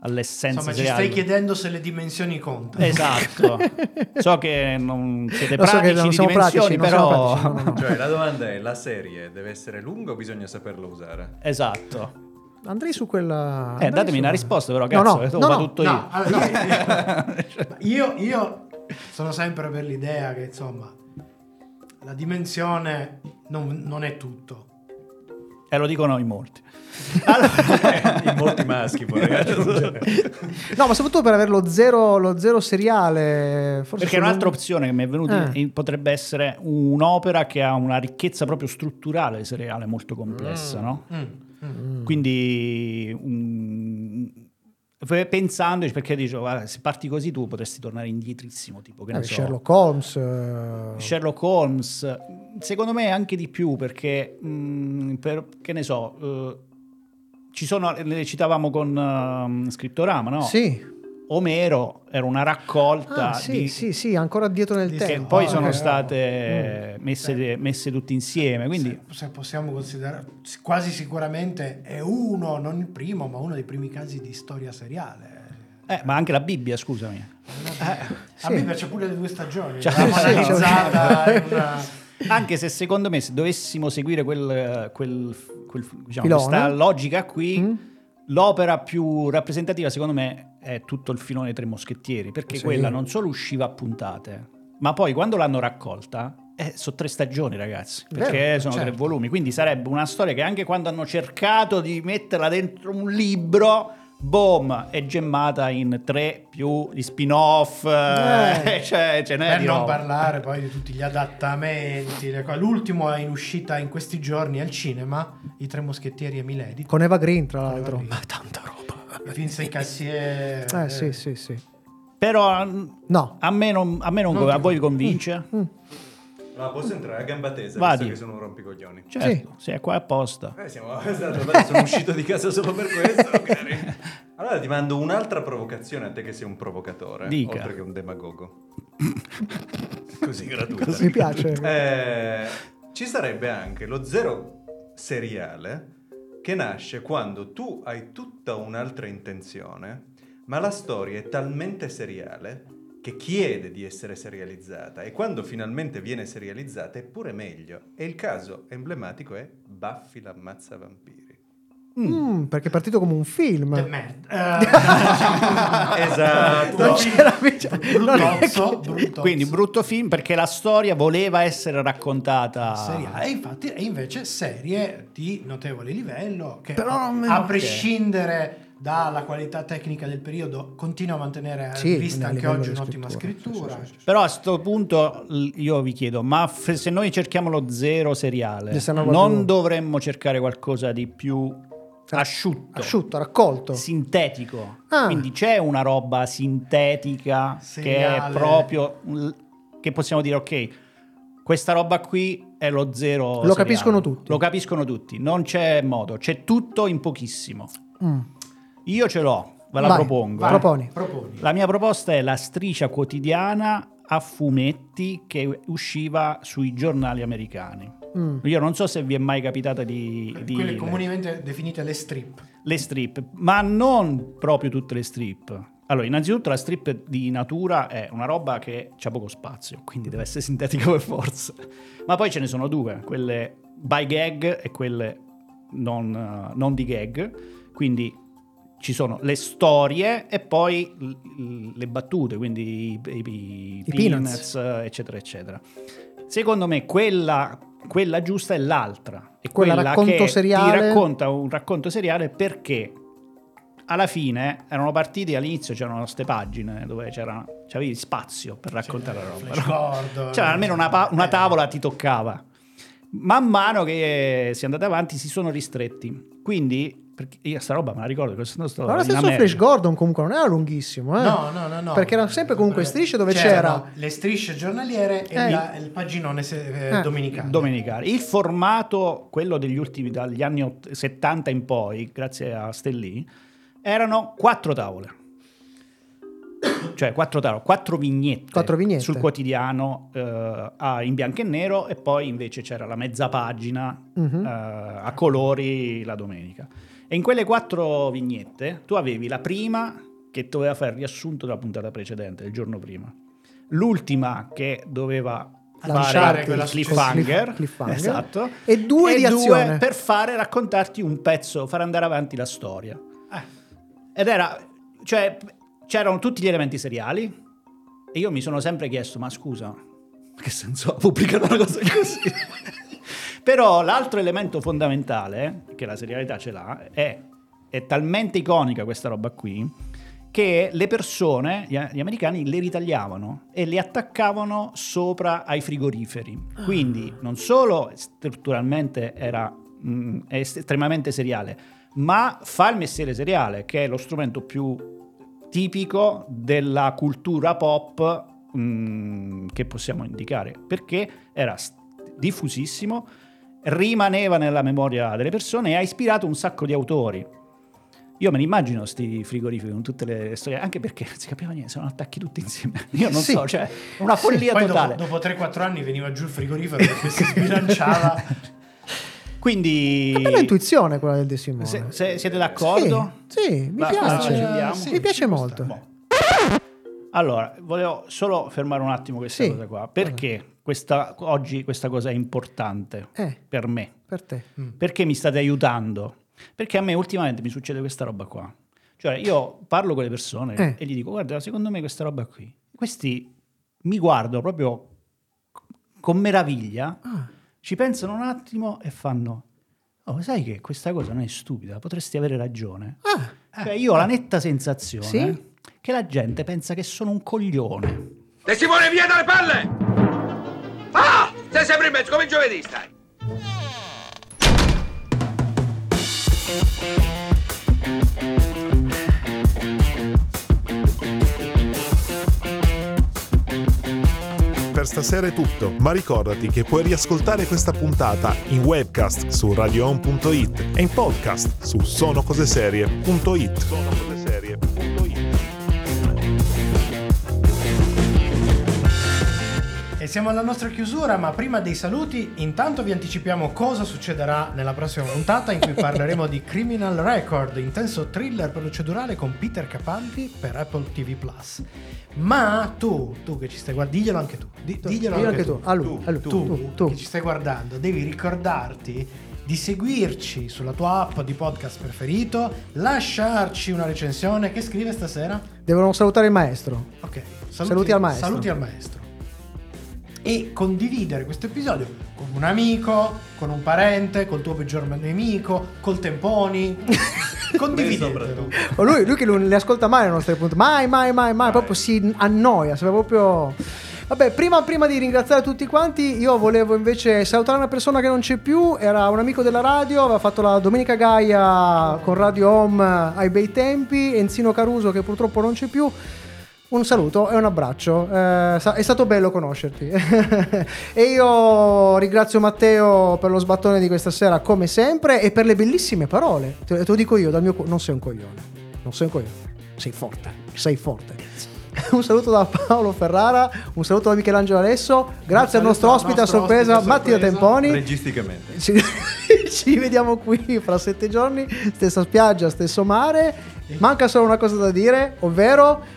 all'essenza
Insomma, ci
seriale?
stai chiedendo se le dimensioni contano.
Esatto. so che non siete
Lo so che
pratici
non
di dimensioni,
pratici,
però...
pratici, no, no, no.
Cioè, la domanda è: la serie deve essere lunga o bisogna saperla usare?
Esatto.
Andrei su quella...
Eh,
andrei
datemi
su-
una risposta però,
No,
cazzo,
no,
che tu
no,
fa
no,
tutto
No,
io.
allora, io, io sono sempre per l'idea che insomma la dimensione non, non è tutto.
E lo dicono in molti.
In molti maschi aggiungere.
No, ma soprattutto per avere lo zero, lo zero seriale. Forse
Perché
sono-
un'altra opzione che mi è venuta
Eh.
in- potrebbe essere un'opera che ha una ricchezza proprio strutturale seriale molto complessa, no?
Mm.
Quindi un- f- pensando, perché dicevo, guarda, se parti così tu potresti tornare indietrissimo, tipo che
Eh,
so.
Sherlock Holmes. eh,
Sherlock Holmes, secondo me anche di più perché, mh, per- che ne so, eh, ci sono, le citavamo con ehm, Scrittorama, no?
Sì.
Omero era una raccolta
Ah, sì,
di,
sì, sì, ancora dietro nel
che
tempo.
poi
Ah,
sono
ok.
state messe, messe tutte insieme, quindi
Se possiamo considerare, quasi sicuramente è uno, non il primo, ma uno dei primi casi di storia seriale.
eh, ma anche la Bibbia, scusami.
A me piace pure le due stagioni.
Cioè, sì,
in una-
Anche se secondo me se dovessimo seguire quel, quel- quel- diciamo, questa logica qui,
Mm.
L'opera più rappresentativa secondo me è tutto il filone dei Tre Moschettieri, perché
Sì.
quella non solo usciva a puntate, ma poi quando l'hanno raccolta, eh, sono tre stagioni ragazzi, perché
Vero,
sono
certo.
tre volumi, quindi sarebbe una storia che anche quando hanno cercato di metterla dentro un libro... Boom, è gemmata in tre più gli spin-off, eh,
Eh.
cioè ce n'è
per
di
non
roba.
parlare poi di tutti gli adattamenti. L'ultimo è in uscita in questi giorni al cinema, I Tre Moschettieri e Milady.
Con Eva Green, tra l'altro.
Ma tanta roba. Vincent Cassier.
Eh, sì, sì, sì.
Però
No.
a me non, a, me non-
Non
a
ti-
voi convince?
Ma posso entrare a gamba tesa,
Vadi.
visto che sono un rompicoglioni.
Certo, sì. è qua apposta.
Eh, siamo, esatto, guarda, sono uscito di casa solo per questo. magari. Allora ti mando un'altra provocazione a te che sei un provocatore,
Dica.
oltre che un demagogo. Così gratuito.
Cosa mi piace?
Eh, ci sarebbe anche lo zero seriale che nasce quando tu hai tutta un'altra intenzione, ma la storia è talmente seriale che chiede di essere serializzata e quando finalmente viene serializzata è pure meglio. E il caso emblematico è Buffy l'ammazza vampiri.
Mm, perché è partito come un film.
Esatto.
Non c'era non è
Bruttozzo,
che-
bruttozzo.
Quindi brutto film perché la storia voleva essere raccontata
seriale. E infatti, e invece serie di notevole livello che
Però non
a
ok.
prescindere dalla qualità tecnica del periodo continua a mantenere
Sì,
vista anche oggi un'ottima
scrittura,
scrittura.
Però a questo punto io vi chiedo, ma f- se noi cerchiamo lo zero seriale, non
Guadalupe.
dovremmo cercare qualcosa di più asciutto,
Asciutto, raccolto.
sintetico?
Ah.
Quindi c'è una roba sintetica che è
Seriale.
proprio che possiamo dire ok, questa roba qui è lo zero
Lo
seriale.
capiscono tutti.
Lo capiscono tutti, non c'è modo, c'è tutto in pochissimo.
Mm.
Io ce l'ho, ve la
Vai,
propongo.
vai. Proponi.
Proponi.
La mia proposta è la striscia quotidiana a fumetti che usciva sui giornali americani.
Mm.
Io non so se vi è mai capitata di, di
Quelle comunemente definite le strip.
le strip, ma non proprio tutte le strip. Allora, innanzitutto la strip di natura è una roba che c'ha poco spazio, quindi deve essere sintetica per forza. Ma poi ce ne sono due, quelle by gag e quelle non, eh, non di gag. Quindi ci sono le storie e poi l- l- le battute, quindi i, i- i
I
peanuts, eh, eccetera, eccetera. Secondo me quella, quella giusta è l'altra. È
Quella
quella,
racconto
che
seriale.
ti racconta un racconto seriale perché alla fine erano partiti all'inizio c'erano queste pagine dove c'era c'avevi spazio per raccontare la roba no? C'era almeno una, pa- una tavola ti toccava man mano che si è andati avanti si sono ristretti quindi perché io sta roba me la ricordo che sono stato
Ma lo
in
stesso
America.
Flash Gordon comunque non era lunghissimo, eh?
No, no, no, no.
Perché erano sempre comunque strisce dove
C'erano
c'era...
le strisce giornaliere e
Eh.
la- il paginone se- eh,
Eh.
domenicale.
domenicali. Il formato, quello degli ultimi, dagli anni ott- 70 in poi, grazie a Stellini, erano quattro tavole. Cioè quattro tavole, quattro vignette,
Quattro vignette.
sul quotidiano eh, a- in bianco e nero e poi invece c'era la mezza pagina
Mhm.
eh, a colori la domenica. E in quelle quattro vignette tu avevi la prima che doveva fare il riassunto della puntata precedente, il giorno prima. L'ultima che doveva il
quella
cliffhanger,
cliffhanger.
esatto,
E due di azione.
per fare raccontarti un pezzo, far andare avanti la storia. Ed era, cioè, c'erano tutti gli elementi seriali e io mi sono sempre chiesto, ma scusa, che senso ha pubblicato una cosa così? Però l'altro elemento fondamentale, che la serialità ce l'ha, è, è talmente iconica questa roba qui, che le persone, gli, americani, le ritagliavano e le attaccavano sopra ai frigoriferi. Quindi non solo strutturalmente era mh, estremamente seriale, ma fa il mestiere seriale, che è lo strumento più tipico della cultura pop mh, che possiamo indicare, perché era diffusissimo, rimaneva nella memoria delle persone e ha ispirato un sacco di autori. Io me ne immagino sti frigoriferi con tutte le storie, anche perché non si capiva niente, sono attacchi tutti insieme. Io non
Sì.
so, cioè, una follia
Poi
totale.
Dopo, dopo 3-4 anni veniva giù il frigorifero perché si sbilanciava.
Quindi...
È bella intuizione quella del De Simone.
Se- se- siete d'accordo?
Sì, sì, mi
Va,
piace.
accendiamo?
Sì, mi piace molto.
Allora, volevo solo fermare un attimo questa
Sì.
cosa qua. Perché questa, oggi questa cosa è importante
Eh.
per me?
Per te.
Perché mi state aiutando? Perché a me ultimamente mi succede questa roba qua. Cioè, io parlo con le persone
Eh.
e gli dico, guarda, secondo me questa roba qui. Questi mi guardano proprio con meraviglia,
Ah.
ci pensano un attimo e fanno, oh, sai che questa cosa non è stupida, potresti avere ragione. Cioè, io ho la netta sensazione
Ah. Sì?
che la gente pensa che sono un coglione.
Te si vuole via dalle palle! Sei sempre in mezzo come giovedì stai!
Per stasera è tutto, ma ricordati che puoi riascoltare questa puntata in webcast su radioon.it e in podcast su sonocoseserie.it.
siamo alla nostra chiusura, ma prima dei saluti, intanto vi anticipiamo cosa succederà nella prossima puntata in cui parleremo di Criminal Record, intenso thriller procedurale con Peter Capaldi per Apple TV Plus. Ma tu, tu che ci stai guardando, diglielo anche tu. di- diglielo anche
anche
tu.
tu, a lui, a lui.
tu,
Tu, tu.
che ci stai guardando, devi ricordarti di seguirci sulla tua app di podcast preferito, lasciarci una recensione che scrive stasera.
Devono salutare il maestro.
Ok,
Saluti al maestro.
Saluti al maestro. E condividere questo episodio con un amico, con un parente, col tuo peggior nemico, col temponi. Condividetelo.
O lui, lui che non le ascolta mai le nostre puntate, mai, mai, mai, mai, proprio si annoia, sembra proprio... Vabbè, prima, prima di ringraziare tutti quanti, io volevo invece salutare una persona che non c'è più, era un amico della radio, aveva fatto la Domenica Gaia con Radio Home ai bei tempi, Enzino Caruso che purtroppo non c'è più. Un saluto e un abbraccio, eh, è stato bello conoscerti. e io ringrazio Matteo per lo sbattone di questa sera come sempre e per le bellissime parole. Te, lo dico io, dal mio cu- non sei un coglione, non sei un coglione, sei forte, sei forte. un saluto da Paolo Ferrara, un saluto da Michelangelo Alesso, grazie al nostro ospite a sorpresa Matteo Temponi.
Registicamente.
Ci, ci vediamo qui fra sette giorni, stessa spiaggia, stesso mare. Manca solo una cosa da dire, ovvero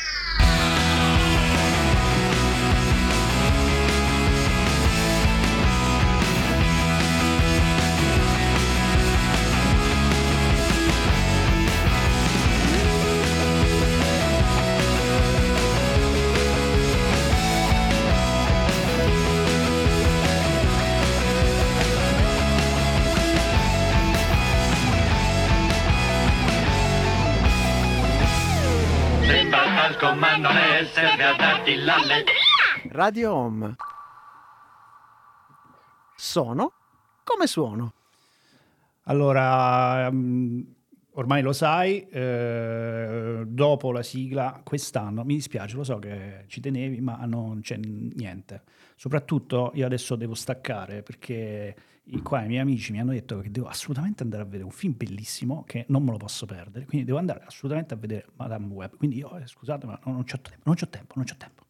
Radio Home. Sono come suono.
Allora, mm, ormai lo sai, eh, dopo la sigla quest'anno, mi dispiace, lo so che ci tenevi, ma non c'è niente. Soprattutto io adesso devo staccare perché qua i miei amici mi hanno detto che devo assolutamente andare a vedere un film bellissimo che non me lo posso perdere, quindi devo andare assolutamente a vedere Madame Web. Quindi io, eh, scusate, ma non, non c'ho tempo, non c'ho tempo, non c'ho tempo.